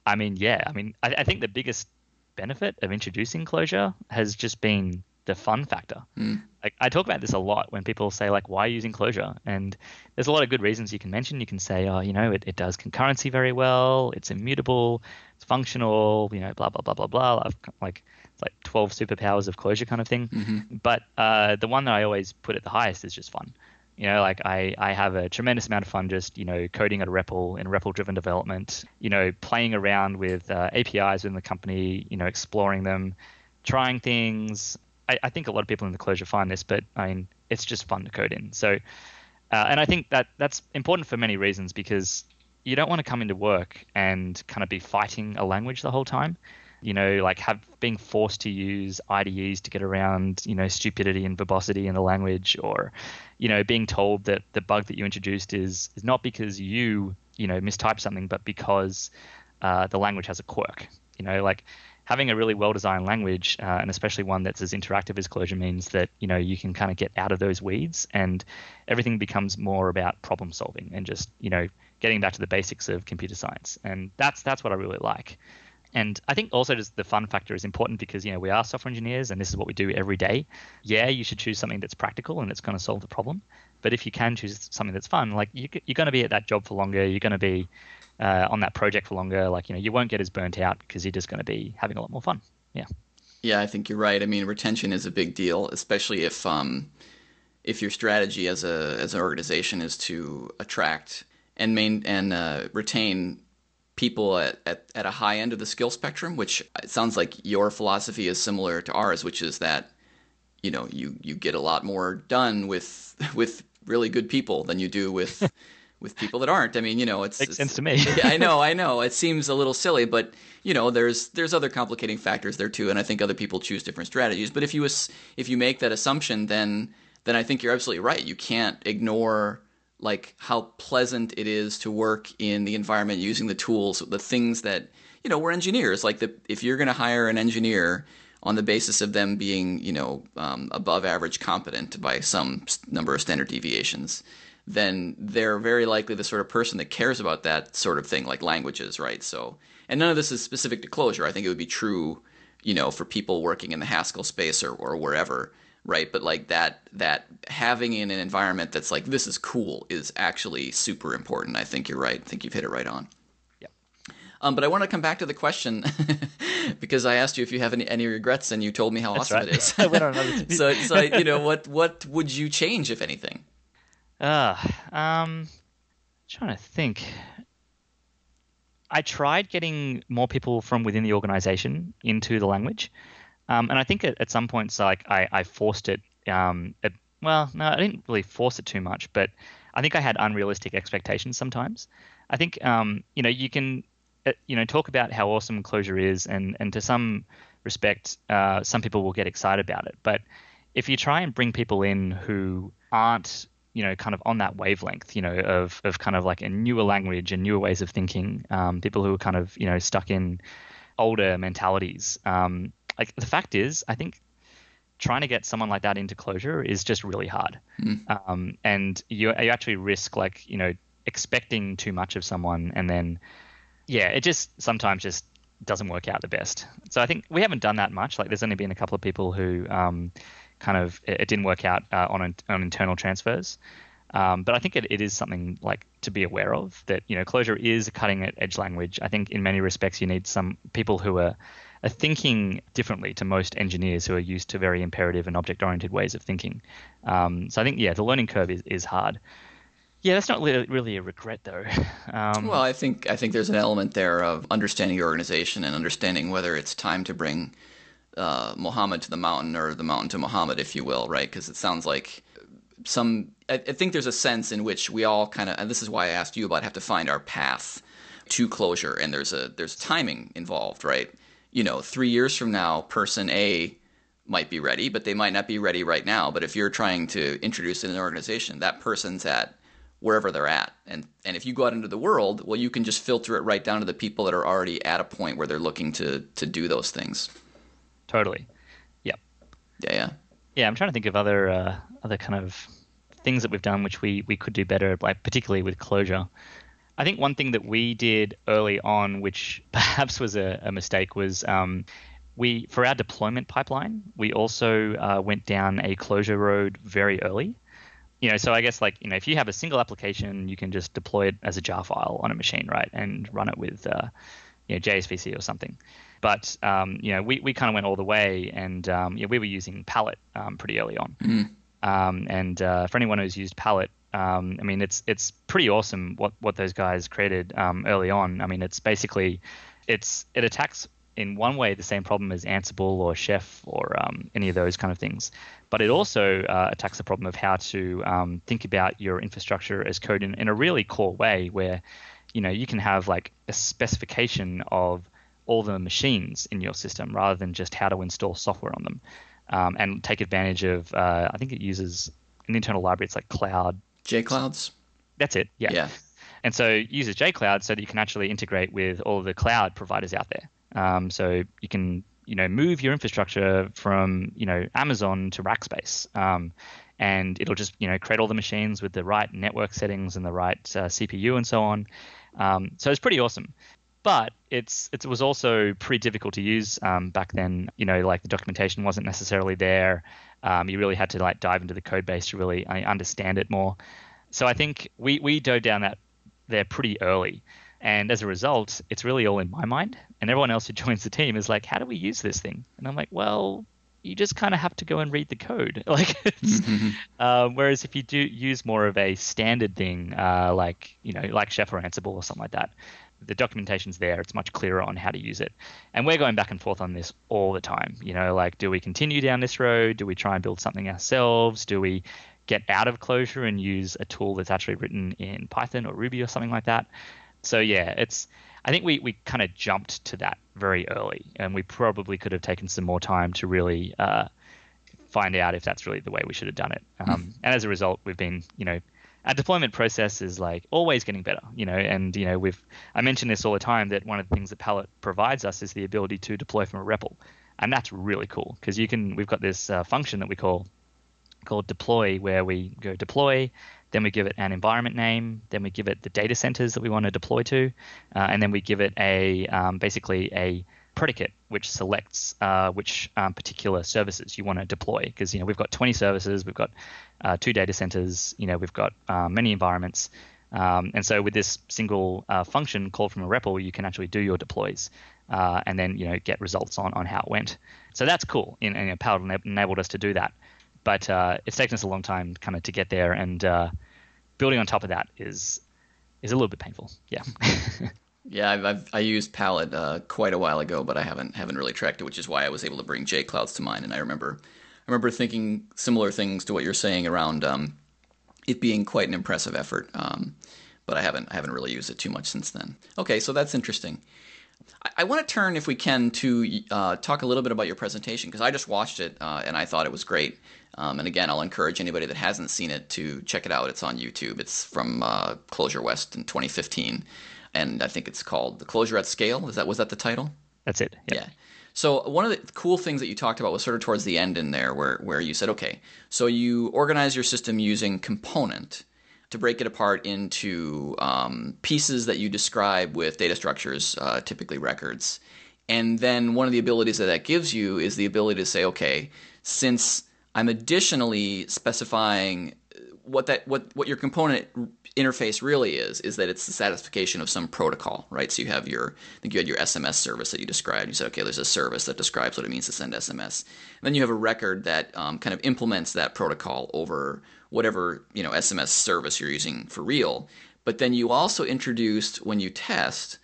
i mean yeah i mean i, I think the biggest benefit of introducing Clojure has just been the fun factor. Mm. like i talk about this a lot when people say like why are you using Clojure? And there's a lot of good reasons you can mention. You can say oh you know it, it does concurrency very well. It's immutable. It's functional. You know blah blah blah blah blah. I've, like like 12 superpowers of Clojure kind of thing. Mm-hmm. But uh, the one that I always put at the highest is just fun. You know, like I, I have a tremendous amount of fun just, you know, coding at a REPL in REPL driven development, you know, playing around with uh, APIs within the company, you know, exploring them, trying things. I, I, think a lot of people in the Clojure find this, but I mean, it's just fun to code in. So, uh, and I think that that's important for many reasons because you don't want to come into work and kind of be fighting a language the whole time you know, like have being forced to use IDEs to get around, you know, stupidity and verbosity in the language, or, you know, being told that the bug that you introduced is is not because you, you know, mistyped something, but because uh, the language has a quirk. You know, like having a really well-designed language, uh, and especially one that's as interactive as Clojure, means that you know you can kind of get out of those weeds, and everything becomes more about problem solving and just you know getting back to the basics of computer science, and that's that's what I really like. And I think also just the fun factor is important because you know we are software engineers and this is what we do every day. Yeah, you should choose something that's practical and it's going to solve the problem. But if you can choose something that's fun, like you, are going to be at that job for longer, you're going to be uh, on that project for longer. Like you know you won't get as burnt out because you're just going to be having a lot more fun. Yeah. Yeah, I think you're right. I mean, retention is a big deal, especially if um, if your strategy as a as an organization is to attract and main and uh, retain people at, at, at a high end of the skill spectrum, which it sounds like your philosophy is similar to ours, which is that you know you you get a lot more done with with really good people than you do with with people that aren't. I mean, you know, it's makes it's, sense to me. yeah, I know, I know. It seems a little silly, but you know, there's there's other complicating factors there too, and I think other people choose different strategies. But if you if you make that assumption, then then I think you're absolutely right. You can't ignore like how pleasant it is to work in the environment using the tools, the things that you know we're engineers. Like the if you're going to hire an engineer on the basis of them being you know um, above average competent by some number of standard deviations, then they're very likely the sort of person that cares about that sort of thing, like languages, right? So, and none of this is specific to Clojure. I think it would be true, you know, for people working in the Haskell space or, or wherever right? But like that that having in an environment that's like this is cool is actually super important. I think you're right. I think you've hit it right on. Yeah. Um, but I want to come back to the question because I asked you if you have any, any regrets, and you told me how That's awesome right. it is. On another so, so you know what what would you change if anything? Uh, um, trying to think. I tried getting more people from within the organization into the language. Um, and I think at, at, some points, like I, I forced it. Um, at, well, no, I didn't really force it too much, but I think I had unrealistic expectations sometimes. I think um, you know you can uh, you know talk about how awesome Clojure is, and and to some respect, uh, some people will get excited about it. But if you try and bring people in who aren't you know kind of on that wavelength, you know of of kind of like a newer language and newer ways of thinking, um, people who are kind of you know stuck in older mentalities. Um, like the fact is, I think trying to get someone like that into Clojure is just really hard. Mm. Um, and you you actually risk like you know expecting too much of someone, and then yeah, it just sometimes just doesn't work out the best. So I think we haven't done that much. Like there's only been a couple of people who um, kind of it, it, didn't work out uh, on on internal transfers. Um, but I think it, it is something like to be aware of that you know Clojure is a cutting edge language. I think in many respects you need some people who are are thinking differently to most engineers who are used to very imperative and object oriented ways of thinking. Um, so I think, yeah, the learning curve is, is hard. Yeah, that's not really a regret though. Um, well, I think I think there's an element there of understanding your organization and understanding whether it's time to bring uh, Muhammad to the mountain or the mountain to Muhammad, if you will, right? Because it sounds like some. I, I think there's a sense in which we all kind of, and this is why I asked you about, have to find our path to Clojure, and there's a there's timing involved, right? You know, three years from now, person A might be ready, but they might not be ready right now. But if you're trying to introduce it in an organization, that person's at wherever they're at. And and if you go out into the world, well, you can just filter it right down to the people that are already at a point where they're looking to to do those things. Totally. Yep. Yeah, yeah. Yeah, I'm trying to think of other uh, other kind of things that we've done which we we could do better, like particularly with Clojure. I think one thing that we did early on, which perhaps was a, a mistake, was um, we for our deployment pipeline, we also uh, went down a Clojure road very early. You know, so I guess like you know, if you have a single application, you can just deploy it as a jar file on a machine, right, and run it with uh, you know JSVC or something. But um, you know, we, we kind of went all the way, and um, yeah, we were using Pallet um, pretty early on. Mm. and uh, for anyone who's used Pallet, um, I mean, it's it's pretty awesome what what those guys created um, early on. I mean, it's basically it's it attacks in one way the same problem as Ansible or Chef or um, any of those kind of things, but it also uh, attacks the problem of how to um, think about your infrastructure as code in, in a really core way, where you know you can have like a specification of all the machines in your system rather than just how to install software on them, um, and take advantage of. Uh, I think it uses an internal library. It's like Cloud JClouds? That's it. Yeah. Yeah. And so uses JCloud so that you can actually integrate with all the cloud providers out there. Um, so you can you know move your infrastructure from you know Amazon to Rackspace, um, and it'll just you know create all the machines with the right network settings and the right uh, CPU and so on. Um, so it's pretty awesome. But it's it was also pretty difficult to use um, back then. You know, like the documentation wasn't necessarily there. Um, you really had to like dive into the code base to really uh, understand it more. So I think we we dove down that there pretty early, and as a result, it's really all in my mind. And everyone else who joins the team is like, "How do we use this thing?" And I'm like, "Well, you just kind of have to go and read the code. Like, mm-hmm. uh, whereas if you do use more of a standard thing, uh, like you know, like Chef or Ansible or something like that, the documentation's there. It's much clearer on how to use it. And we're going back and forth on this all the time. You know, like, do we continue down this road? Do we try and build something ourselves? Do we get out of Clojure and use a tool that's actually written in Python or Ruby or something like that? So yeah, it's. I think we, we kind of jumped to that very early, and we probably could have taken some more time to really uh, find out if that's really the way we should have done it. Um, and as a result, we've been, you know, our deployment process is like always getting better, you know, and you know we've I mention this all the time that one of the things that Pallet provides us is the ability to deploy from a REPL, and that's really cool because you can we've got this uh, function that we call called deploy where we go deploy, then we give it an environment name, then we give it the data centers that we want to deploy to, uh, and then we give it a um, basically a predicate which selects uh, which um, particular services you want to deploy. Because you know we've got 20 services we've got uh, two data centers you know we've got uh, many environments. Um, and so with this single uh, function called from a REPL you can actually do your deploys uh, and then you know get results on, on how it went. So that's cool and, and you know, enabled us to do that. But uh, it's taken us a long time kind of to get there and building on top of that is is a little bit painful. Yeah Yeah, I've, I've, i used Pallet uh, quite a while ago, but I haven't haven't really tracked it, which is why I was able to bring J Clouds to mind. And I remember I remember thinking similar things to what you're saying around um, it being quite an impressive effort. Um, but I haven't I haven't really used it too much since then. Okay, so that's interesting. I, I want to turn, if we can, to uh, talk a little bit about your presentation because I just watched it uh, and I thought it was great. Um, and again, I'll encourage anybody that hasn't seen it to check it out. It's on YouTube. It's from uh, Clojure West in 2015 and I think it's called the Clojure at Scale. Is that was that the title? That's it. Yep. Yeah. So one of the cool things that you talked about was sort of towards the end in there, where where you said, okay, so you organize your system using component to break it apart into um, pieces that you describe with data structures, uh, typically records. And then one of the abilities that that gives you is the ability to say, okay, since I'm additionally specifying what that what what your component interface really is is that it's the satisfaction of some protocol, right? So you have your, I think you had your SMS service that you described. You said, okay, there's a service that describes what it means to send SMS. And then you have a record that um, kind of implements that protocol over whatever you know SMS service you're using for real. But then you also introduced when you test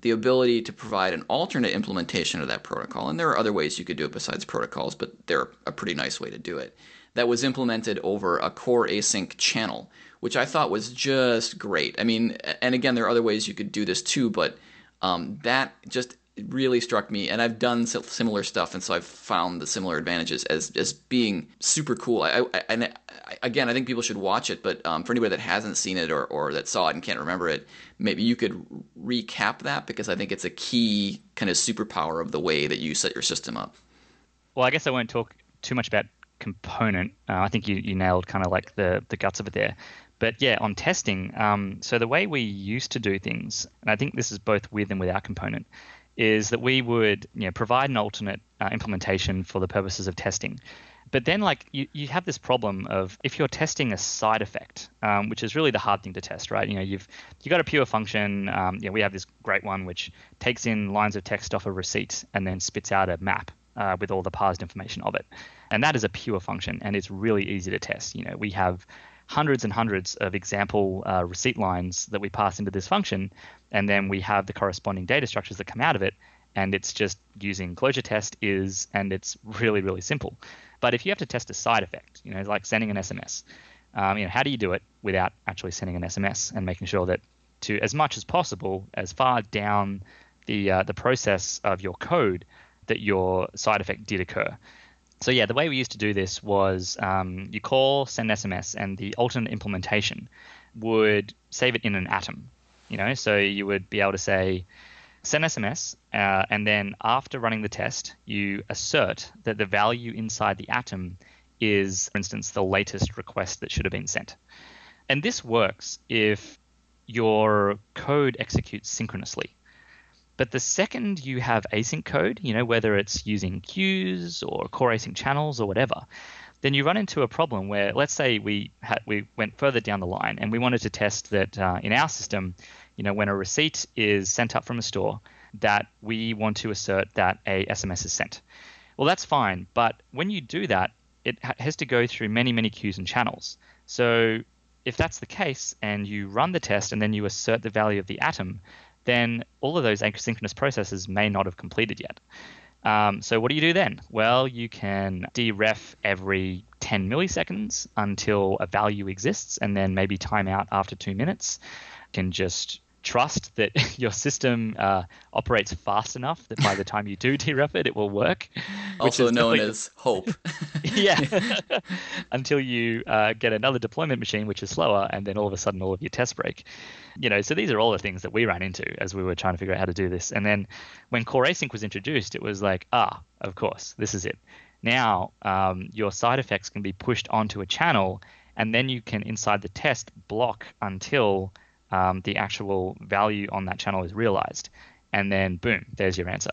the ability to provide an alternate implementation of that protocol. And there are other ways you could do it besides protocols, but they're a pretty nice way to do it. That was implemented over a core async channel which I thought was just great. I mean, and again, there are other ways you could do this too, but um, that just really struck me. And I've done similar stuff, and so I've found the similar advantages as as being super cool. I, I and I, again, I think people should watch it. But um, for anybody that hasn't seen it or or that saw it and can't remember it, maybe you could recap that because I think it's a key kind of superpower of the way that you set your system up. Well, I guess I won't talk too much about component. Uh, I think you, you nailed kind of like the, the guts of it there. But yeah, on testing, um, so the way we used to do things, and I think this is both with and without component, is that we would you know, provide an alternate uh, implementation for the purposes of testing. But then, like you, you have this problem of if you're testing a side effect, um, which is really the hard thing to test, right? You know, you've you got a pure function. Um, you know, we have this great one which takes in lines of text off a receipt and then spits out a map uh, with all the parsed information of it, and that is a pure function, and it's really easy to test. You know, we have hundreds and hundreds of example uh, receipt lines that we pass into this function, and then we have the corresponding data structures that come out of it, and it's just using Clojure test is, and it's really really simple. But if you have to test a side effect, you know, like sending an SMS, um, you know, how do you do it without actually sending an SMS and making sure that to as much as possible, as far down the uh, the process of your code that your side effect did occur so yeah, the way we used to do this was um, you call send SMS, and the alternate implementation would save it in an atom. You know, so you would be able to say send SMS, uh, and then after running the test, you assert that the value inside the atom is, for instance, the latest request that should have been sent. And this works if your code executes synchronously. But the second you have async code, you know, whether it's using queues or core async channels or whatever, then you run into a problem where, let's say we had, we went further down the line and we wanted to test that uh, in our system, you know, when a receipt is sent up from a store, that we want to assert that a SMS is sent. Well, that's fine, but when you do that, it has to go through many, many queues and channels. So if that's the case, and you run the test and then you assert the value of the atom, then all of those asynchronous processes may not have completed yet. Um, so what do you do then? Well, you can deref every 10 milliseconds until a value exists, and then maybe time out after two minutes. You can just trust that your system uh, operates fast enough that by the time you do deref it, it will work. Also known as hope. yeah. Until you uh, get another deployment machine, which is slower, and then all of a sudden all of your tests break. You know, so these are all the things that we ran into as we were trying to figure out how to do this. And then when Core Async was introduced, it was like, ah, of course, this is it. Now um, your side effects can be pushed onto a channel, and then you can inside the test block until um, the actual value on that channel is realized, and then boom, there's your answer.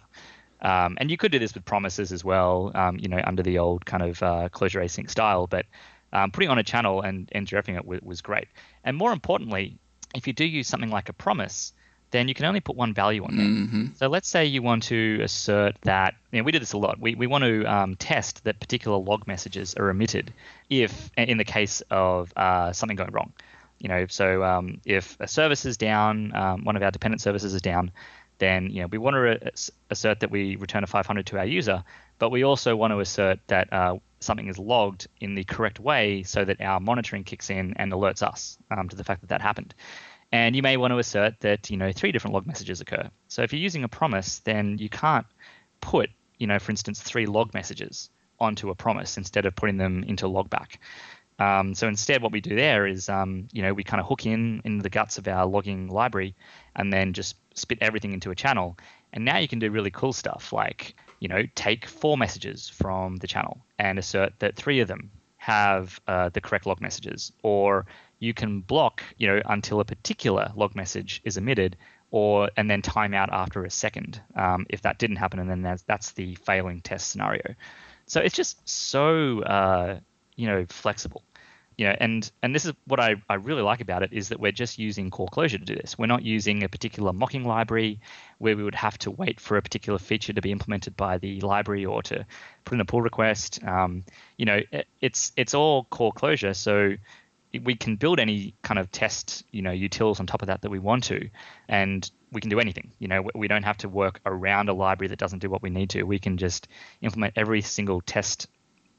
Um, and you could do this with promises as well, um, you know, under the old kind of uh, Clojure async style. But um, putting on a channel and, derefing it w- was great. And more importantly, if you do use something like a promise, then you can only put one value on there. Mm-hmm. So let's say you want to assert that, you know, we did this a lot. We, we want to um, test that particular log messages are emitted if, in the case of uh, something going wrong. You know, so um, if a service is down, um, one of our dependent services is down, then you know we want to assert that we return a 500 to our user, but we also want to assert that uh, something is logged in the correct way so that our monitoring kicks in and alerts us um, to the fact that that happened. And you may want to assert that you know three different log messages occur. So if you're using a promise, then you can't put you know for instance three log messages onto a promise instead of putting them into logback. Um, so instead, what we do there is, um, you know, we kind of hook in into the guts of our logging library, and then just spit everything into a channel. And now you can do really cool stuff like, you know, take four messages from the channel and assert that three of them have uh, the correct log messages, or you can block, you know, until a particular log message is emitted, or and then time out after a second um, if that didn't happen, and then that's, that's the failing test scenario. So it's just so uh, you know flexible. You know and and this is what I, I really like about it is that we're just using core Clojure to do this. We're not using a particular mocking library where we would have to wait for a particular feature to be implemented by the library or to put in a pull request. Um, you know it, it's it's all core Clojure so we can build any kind of test you know utils on top of that that we want to and we can do anything. You know we don't have to work around a library that doesn't do what we need to. We can just implement every single test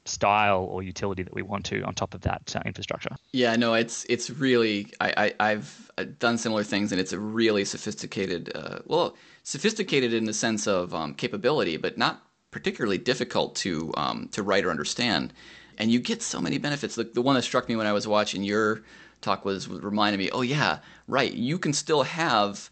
style or utility that we want to on top of that uh, infrastructure. Yeah, no, it's it's really I, I have done similar things, and it's a really sophisticated. Uh, well, sophisticated in the sense of um, capability, but not particularly difficult to um, to write or understand. And you get so many benefits. The, the one that struck me when I was watching your talk was reminded me. Oh yeah, right. You can still have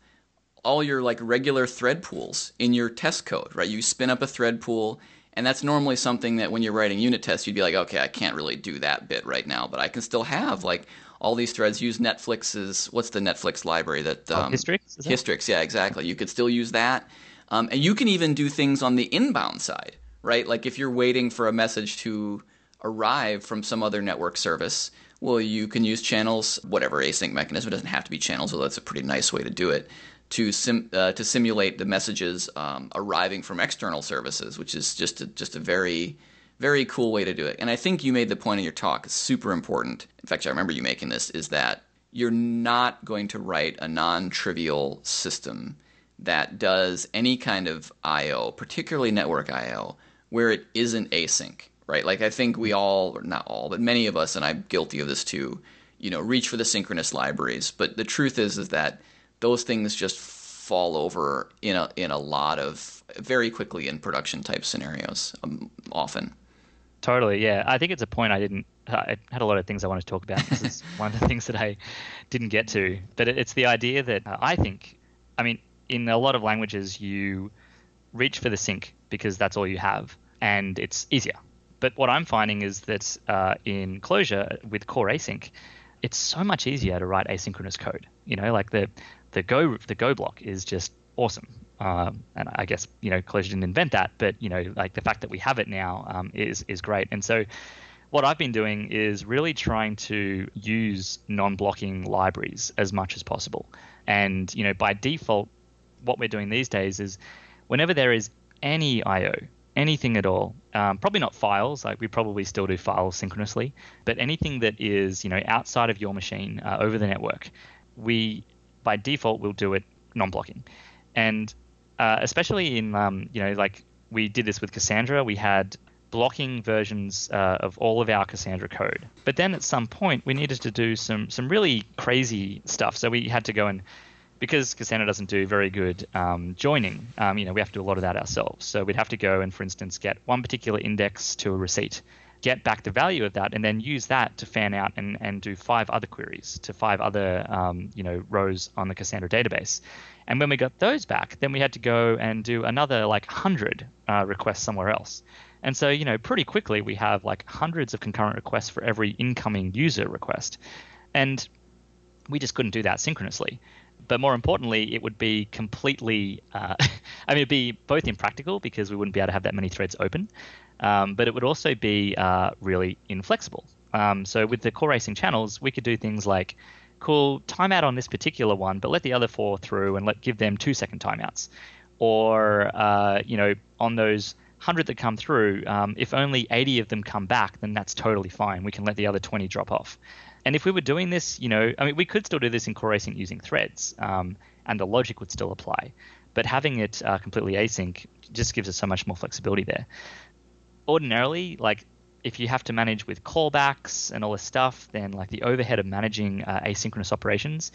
all your like regular thread pools in your test code, right? You spin up a thread pool and that's normally something that when you're writing unit tests, you'd be like, okay, I can't really do that bit right now, but I can still have like all these threads use Netflix's what's the Netflix library that oh, um, oh, Hystrix? Hystrix, yeah, exactly. You could still use that, um, and you can even do things on the inbound side, right? Like if you're waiting for a message to arrive from some other network service, well, you can use channels, whatever async mechanism. It doesn't have to be channels, although that's a pretty nice way to do it to sim, uh, to simulate the messages um, arriving from external services, which is just a, just a very very cool way to do it. And I think you made the point in your talk, super important. In fact, I remember you making this is that you're not going to write a non-trivial system that does any kind of IO, particularly network IO, where it isn't async, right? Like I think we all, or not all, but many of us, and I'm guilty of this too, you know, reach for the synchronous libraries. But the truth is, is that those things just fall over in a in a lot of very quickly in production type scenarios um, often. Totally, yeah. I think it's a point I didn't. I had a lot of things I wanted to talk about. This is one of the things that I didn't get to. But it's the idea that uh, I think, I mean, in a lot of languages, you reach for the sync because that's all you have, and it's easier. But what I'm finding is that uh, in Clojure with core async, it's so much easier to write asynchronous code. You know, like the the Go the Go block is just awesome. Um, and I guess you know Clojure didn't invent that, but you know like the fact that we have it now um, is is great. And so what I've been doing is really trying to use non-blocking libraries as much as possible. And you know by default, what we're doing these days is whenever there is any I/O, anything at all, um, probably not files. Like we probably still do files synchronously, but anything that is you know outside of your machine uh, over the network, we by default we'll do it non-blocking, and uh, especially in um, you know like we did this with Cassandra, we had blocking versions uh, of all of our Cassandra code. But then at some point we needed to do some some really crazy stuff. So we had to go and because Cassandra doesn't do very good um, joining, um, you know, we have to do a lot of that ourselves. So we'd have to go and, for instance, get one particular index to a receipt, get back the value of that, and then use that to fan out and, and do five other queries to five other, um, you know, rows on the Cassandra database. And when we got those back, then we had to go and do another like 100 uh, requests somewhere else. And so, you know, pretty quickly we have like hundreds of concurrent requests for every incoming user request. And we just couldn't do that synchronously but more importantly, it would be completely, uh, I mean, it'd be both impractical because we wouldn't be able to have that many threads open, um, but it would also be uh, really inflexible. Um, so with the core async channels, we could do things like, cool, timeout on this particular one, but let the other four through and let give them two second timeouts. Or, uh, you know, on those 100 that come through, um, if only 80 of them come back, then that's totally fine. We can let the other 20 drop off. And if we were doing this, you know, I mean, we could still do this in core async using threads, um, and the logic would still apply. But having it uh, completely async just gives us so much more flexibility there. Ordinarily, like if you have to manage with callbacks and all this stuff, then like the overhead of managing uh, asynchronous operations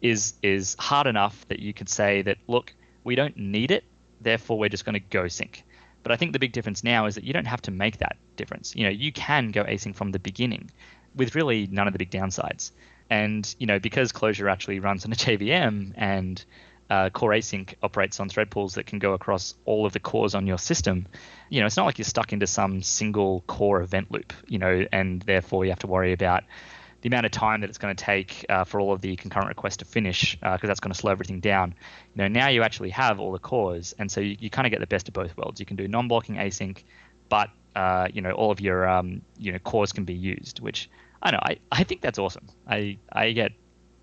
is is hard enough that you could say that look, we don't need it, therefore we're just going to go sync. But I think the big difference now is that you don't have to make that difference. You know, you can go async from the beginning with really none of the big downsides. And you know, because Clojure actually runs on a JVM and uh, Core Async operates on thread pools that can go across all of the cores on your system. You know, it's not like you're stuck into some single core event loop. You know, and therefore you have to worry about the amount of time that it's going to take uh, for all of the concurrent requests to finish because uh, that's going to slow everything down. You know, now you actually have all the cores, and so you, you kind of get the best of both worlds. You can do non-blocking async, but uh, you know all of your um, you know cores can be used, which I know I, I think that's awesome. I I get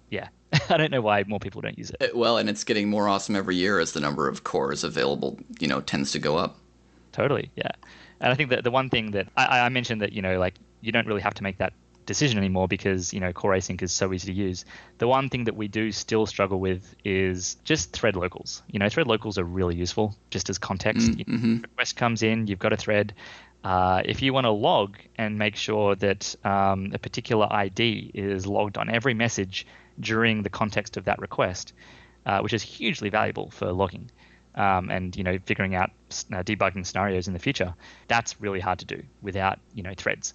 yeah. I don't know why more people don't use it. Uh, well, and it's getting more awesome every year as the number of cores available, you know, tends to go up. Totally, yeah. And I think that the one thing that I, I mentioned that you know, like you don't really have to make that decision anymore because you know core async is so easy to use. The one thing that we do still struggle with is just thread locals. You know, thread locals are really useful just as context. Mm-hmm. Request comes in, you've got a thread. Uh, if you want to log and make sure that um, a particular ID is logged on every message during the context of that request, uh, which is hugely valuable for logging um, and you know figuring out uh, debugging scenarios in the future, that's really hard to do without you know threads.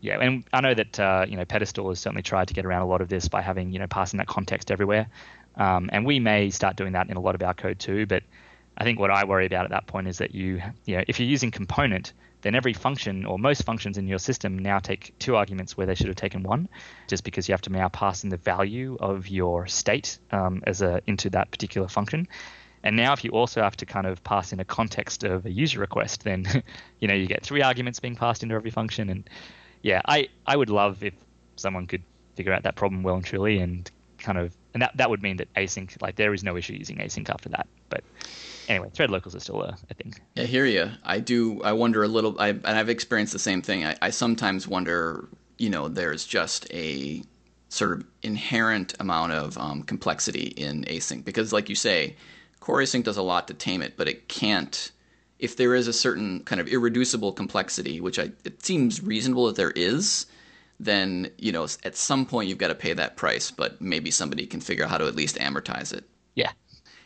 Yeah, and I know that uh, you know Pedestal has certainly tried to get around a lot of this by having you know passing that context everywhere, um, and we may start doing that in a lot of our code too. But I think what I worry about at that point is that you, you know, if you're using component, then every function or most functions in your system now take two arguments where they should have taken one, just because you have to now pass in the value of your state um, as a into that particular function. And now, if you also have to kind of pass in a context of a user request, then you know you get three arguments being passed into every function. And yeah, I I would love if someone could figure out that problem well and truly, and kind of and that that would mean that async like there is no issue using async after that. But anyway, thread locals is still a, a thing. I hear you. I do. I wonder a little. I, and I've experienced the same thing. I, I sometimes wonder. You know, there's just a sort of inherent amount of um, complexity in async because, like you say, core async does a lot to tame it, but it can't. If there is a certain kind of irreducible complexity, which I, it seems reasonable that there is, then you know at some point you've got to pay that price. But maybe somebody can figure out how to at least amortize it. Yeah,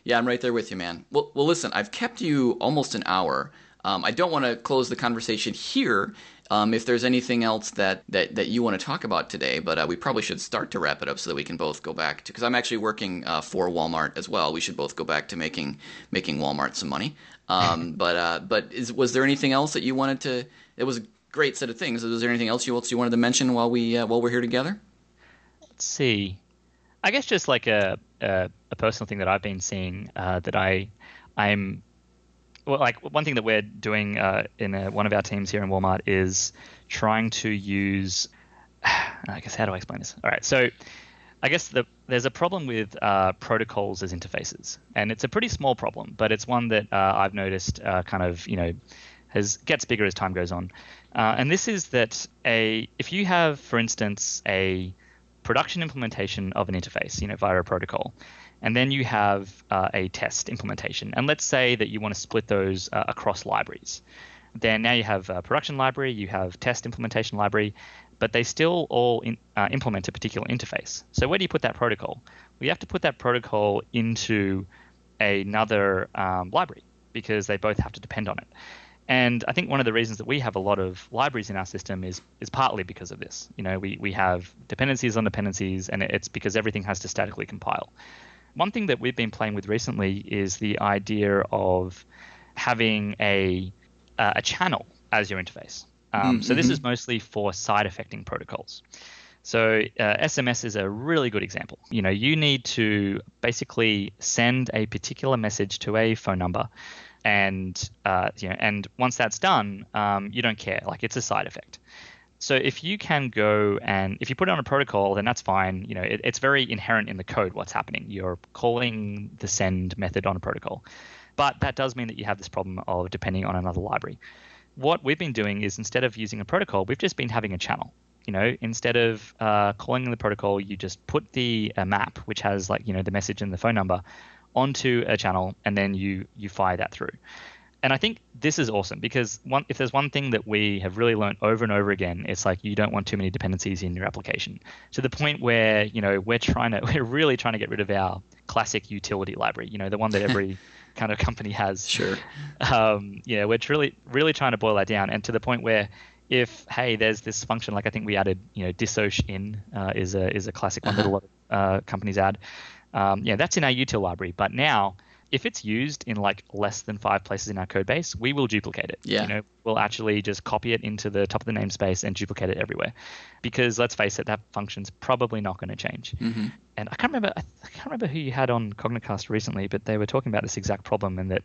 yeah, I'm right there with you, man. Well, well, listen, I've kept you almost an hour. Um, I don't want to close the conversation here. Um, if there's anything else that, that, that you want to talk about today, but uh, we probably should start to wrap it up so that we can both go back to because I'm actually working uh, for Walmart as well. We should both go back to making making Walmart some money. Um, but uh, but is, was there anything else that you wanted to? It was a great set of things. Was there anything else you else you wanted to mention while we uh, while we're here together? Let's see. I guess just like a a, a personal thing that I've been seeing uh, that I I'm well, like one thing that we're doing uh, in a, one of our teams here in Walmart is trying to use. I guess how do I explain this? All right, so I guess the, there's a problem with uh, protocols as interfaces, and it's a pretty small problem, but it's one that uh, I've noticed uh, kind of you know has gets bigger as time goes on. Uh, and this is that a if you have, for instance, a production implementation of an interface, you know, via a protocol. And then you have uh, a test implementation. And let's say that you want to split those uh, across libraries. Then now you have a production library, you have test implementation library, but they still all in, uh, implement a particular interface. So where do you put that protocol? we have to put that protocol into another um, library because they both have to depend on it. And I think one of the reasons that we have a lot of libraries in our system is is partly because of this. You know, we, we have dependencies on dependencies, and it's because everything has to statically compile. One thing that we've been playing with recently is the idea of having a uh, a channel as your interface. Um, mm-hmm. So this is mostly for side effecting protocols. So uh, SMS is a really good example. You know, you need to basically send a particular message to a phone number, and uh, you know, and once that's done, um, you don't care. Like it's a side effect. So if you can go and if you put it on a protocol, then that's fine. You know, it, it's very inherent in the code what's happening. You're calling the send method on a protocol, but that does mean that you have this problem of depending on another library. What we've been doing is instead of using a protocol, we've just been having a channel you know, instead of uh, calling the protocol, you just put the uh, map, which has like you know the message and the phone number, onto a channel, and then you you fire that through. And I think this is awesome because one, if there's one thing that we have really learned over and over again, it's like you don't want too many dependencies in your application to the point where you know we're trying to we're really trying to get rid of our classic utility library. You know, the one that every kind of company has. Sure. Um, yeah, we're really really trying to boil that down, and to the point where if hey, there's this function like I think we added, you know, dissoc in uh, is a is a classic one uh-huh. that a lot of uh, companies add. Um, yeah, that's in our util library. But now, if it's used in like less than five places in our code base, we will duplicate it. Yeah. You know, we'll actually just copy it into the top of the namespace and duplicate it everywhere. Because let's face it, that function's probably not going to change. Mm-hmm. And I can't remember I can't remember who you had on Cognicast recently, but they were talking about this exact problem and that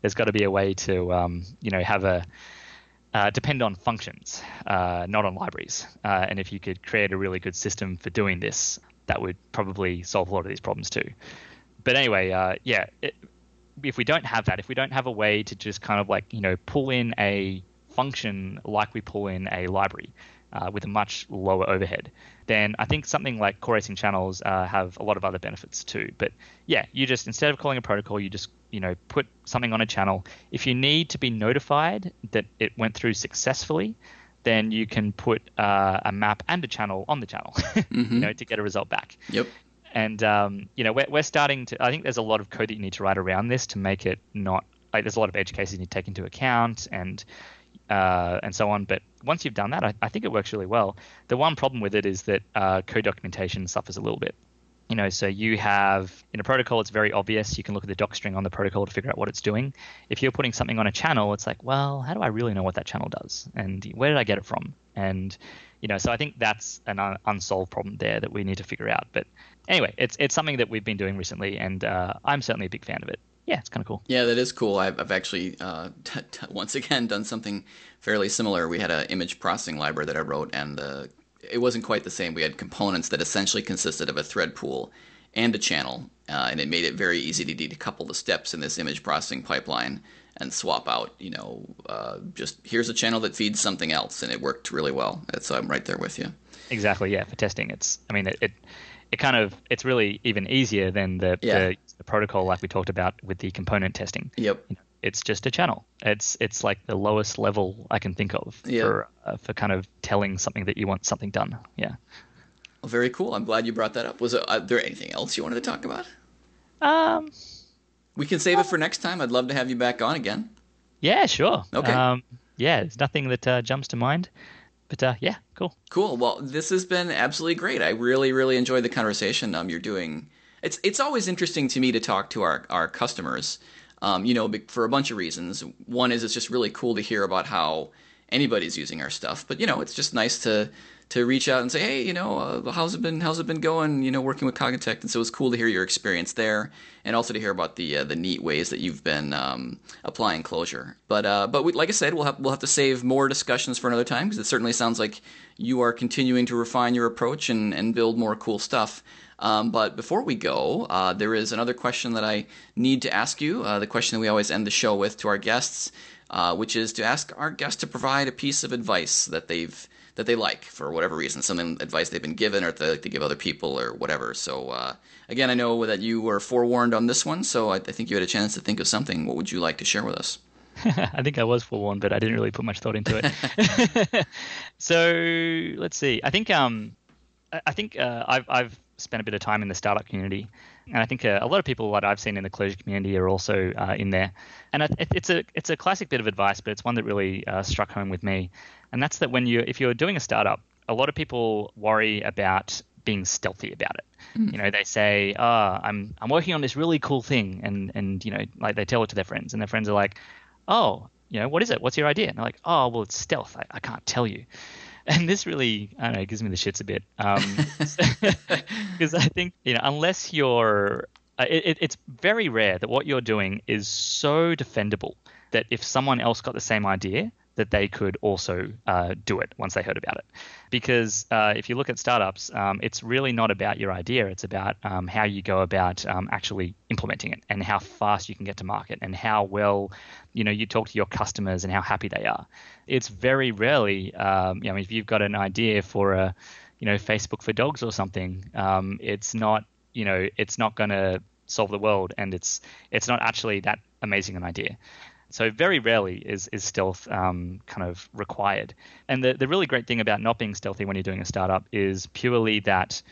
there's got to be a way to um, you know have a uh, depend on functions, uh, not on libraries. Uh, and if you could create a really good system for doing this, that would probably solve a lot of these problems too. But anyway, uh, yeah, it, if we don't have that, if we don't have a way to just kind of like, you know, pull in a function like we pull in a library uh, with a much lower overhead, then I think something like core async channels uh, have a lot of other benefits too. But yeah, you just, instead of calling a protocol, you just you know put something on a channel if you need to be notified that it went through successfully then you can put uh, a map and a channel on the channel mm-hmm. you know to get a result back yep and um, you know we're, we're starting to i think there's a lot of code that you need to write around this to make it not like there's a lot of edge cases you need to take into account and uh, and so on. But once you've done that, I, I, think it works really well. The one problem with it is that uh, code documentation suffers a little bit you know, so you have in a protocol, it's very obvious. You can look at the doc string on the protocol to figure out what it's doing. If you're putting something on a channel, it's like, well, how do I really know what that channel does, and where did I get it from? And you know, so I think that's an un- unsolved problem there that we need to figure out. But anyway, it's it's something that we've been doing recently, and uh, I'm certainly a big fan of it. Yeah, it's kind of cool. Yeah, that is cool. I've, I've actually uh, t- t- once again done something fairly similar. We had an image processing library that I wrote, and the it wasn't quite the same. We had components that essentially consisted of a thread pool and a channel, uh, and it made it very easy to decouple the steps in this image processing pipeline and swap out. You know, uh, just here's a channel that feeds something else, and it worked really well. That's I'm right there with you. Exactly. Yeah. For testing, it's. I mean, it. it, it kind of it's really even easier than the, yeah. the, the protocol like we talked about with the component testing. Yep. You know, it's just a channel. It's it's like the lowest level I can think of yep. for uh, for kind of telling something that you want something done. Yeah. Well, very cool. I'm glad you brought that up. Was uh, there anything else you wanted to talk about? Um, we can save it for next time. I'd love to have you back on again. Yeah, sure. Okay. Um, yeah, there's nothing that uh, jumps to mind. But uh, yeah, cool. Cool. Well, this has been absolutely great. I really, really enjoyed the conversation. Um, you're doing. It's it's always interesting to me to talk to our our customers um, you know, for a bunch of reasons. One is it's just really cool to hear about how anybody's using our stuff, but you know, it's just nice to to reach out and say, hey, you know, uh, how's it been? How's it been going? You know, working with Cognitect, and so it's cool to hear your experience there, and also to hear about the uh, the neat ways that you've been um, applying Clojure. But uh, but we, like I said, we'll have we'll have to save more discussions for another time because it certainly sounds like you are continuing to refine your approach and and build more cool stuff. Um, but before we go, uh, there is another question that I need to ask you. Uh, the question that we always end the show with to our guests, uh, which is to ask our guests to provide a piece of advice that they've that they like for whatever reason, some advice they've been given or they like to give other people or whatever. So uh, again, I know that you were forewarned on this one, so I, I think you had a chance to think of something. What would you like to share with us? I think I was forewarned, but I didn't really put much thought into it. so let's see. I think um, I think uh, I've I've spent a bit of time in the startup community, and I think a, uh, a lot of people that I've seen in the Clojure community are also uh, in there. And it, it's a it's a classic bit of advice, but it's one that really uh, struck home with me. And that's that when you if you're doing a startup, a lot of people worry about being stealthy about it. Mm. You know, they say, "Oh, I'm I'm working on this really cool thing," and and you know, like they tell it to their friends, and their friends are like, "Oh, you know, what is it? What's your idea?" And they're like, "Oh, well, it's stealth. I, I can't tell you." And this really, I don't know, gives me the shits a bit, because um, I think you know, unless you're, uh, it, it's very rare that what you're doing is so defendable that if someone else got the same idea, that they could also uh, do it once they heard about it. Because uh, if you look at startups, um, it's really not about your idea, it's about um, how you go about um, actually implementing it and how fast you can get to market and how well you know you talk to your customers and how happy they are. It's very rarely, um, you know, if you've got an idea for a you know Facebook for dogs or something, um, it's not you know it's not going to solve the world and it's it's not actually that amazing an idea. So very rarely is is stealth um, kind of required. And the the really great thing about not being stealthy when you're doing a startup is purely that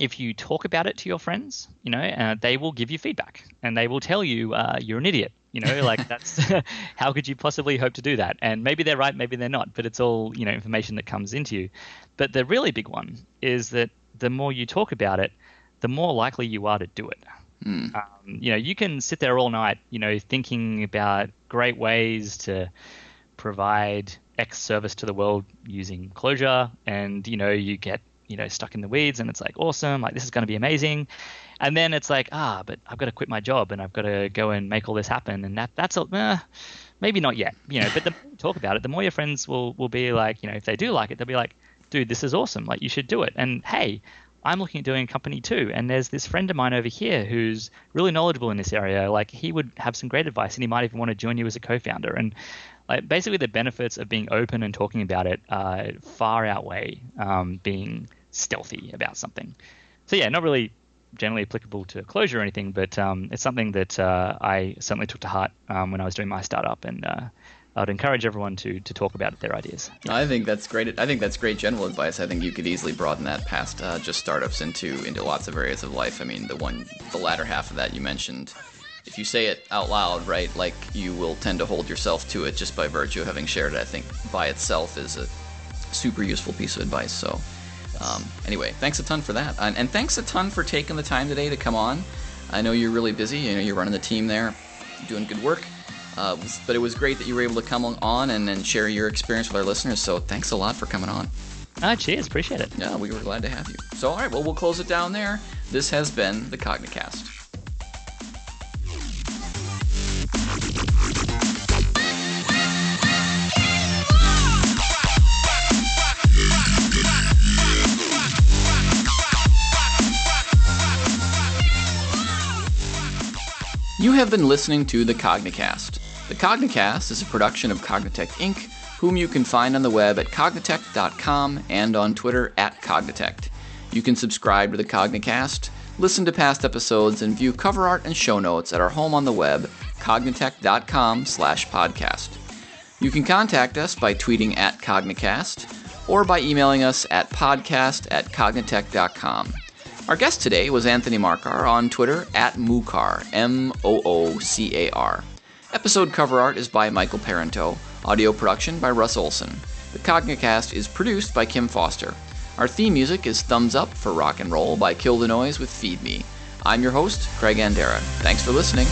if you talk about it to your friends, you know, uh, they will give you feedback and they will tell you uh, you're an idiot. You know, like that's how could you possibly hope to do that? And maybe they're right, maybe they're not, but it's all you know information that comes into you. But the really big one is that the more you talk about it, the more likely you are to do it. Mm. Um, you know, you can sit there all night, you know, thinking about great ways to provide X service to the world using Clojure, and you know, you get you know stuck in the weeds, and it's like awesome, like this is going to be amazing, and then it's like ah, but I've got to quit my job and I've got to go and make all this happen, and that that's a eh, maybe not yet, you know. But the more you talk about it, the more your friends will will be like, you know, if they do like it, they'll be like, dude, this is awesome, like you should do it, and hey, I'm looking at doing a company too. And there's this friend of mine over here who's really knowledgeable in this area. Like he would have some great advice and he might even want to join you as a co-founder. And like basically the benefits of being open and talking about it uh, far outweigh um, being stealthy about something. So yeah, not really generally applicable to Clojure or anything, but um, it's something that uh, I certainly took to heart um, when I was doing my startup and uh, I'd encourage everyone to to talk about their ideas. I think that's great. I think that's great general advice. I think you could easily broaden that past uh, just startups into into lots of areas of life. I mean, the one, the latter half of that you mentioned. If you say it out loud, right, like you will tend to hold yourself to it just by virtue of having shared it. I think by itself is a super useful piece of advice. So, um, anyway, thanks a ton for that, and, and thanks a ton for taking the time today to come on. I know you're really busy. You know, you're running the team there, doing good work. Uh, but it was great that you were able to come on and, and share your experience with our listeners. So thanks a lot for coming on. Ah, cheers. Appreciate it. Yeah, we were glad to have you. So, all right, well, we'll close it down there. This has been the Cognicast. You have been listening to the Cognicast. The Cognicast is a production of Cognitect Inc., whom you can find on the web at cognitect.com and on Twitter at Cognitect. You can subscribe to the Cognicast, listen to past episodes, and view cover art and show notes at our home on the web, cognitect.com slash podcast. You can contact us by tweeting at Cognicast or by emailing us at podcast at cognitect.com. Our guest today was Anthony Marcar on Twitter at Moocar, M O O C A R. Episode cover art is by Michael Parenteau. Audio production by Russ Olson. The Cognicast is produced by Kim Foster. Our theme music is Thumbs Up for Rock and Roll by Kill the Noise with Feed Me. I'm your host, Craig Andera. Thanks for listening.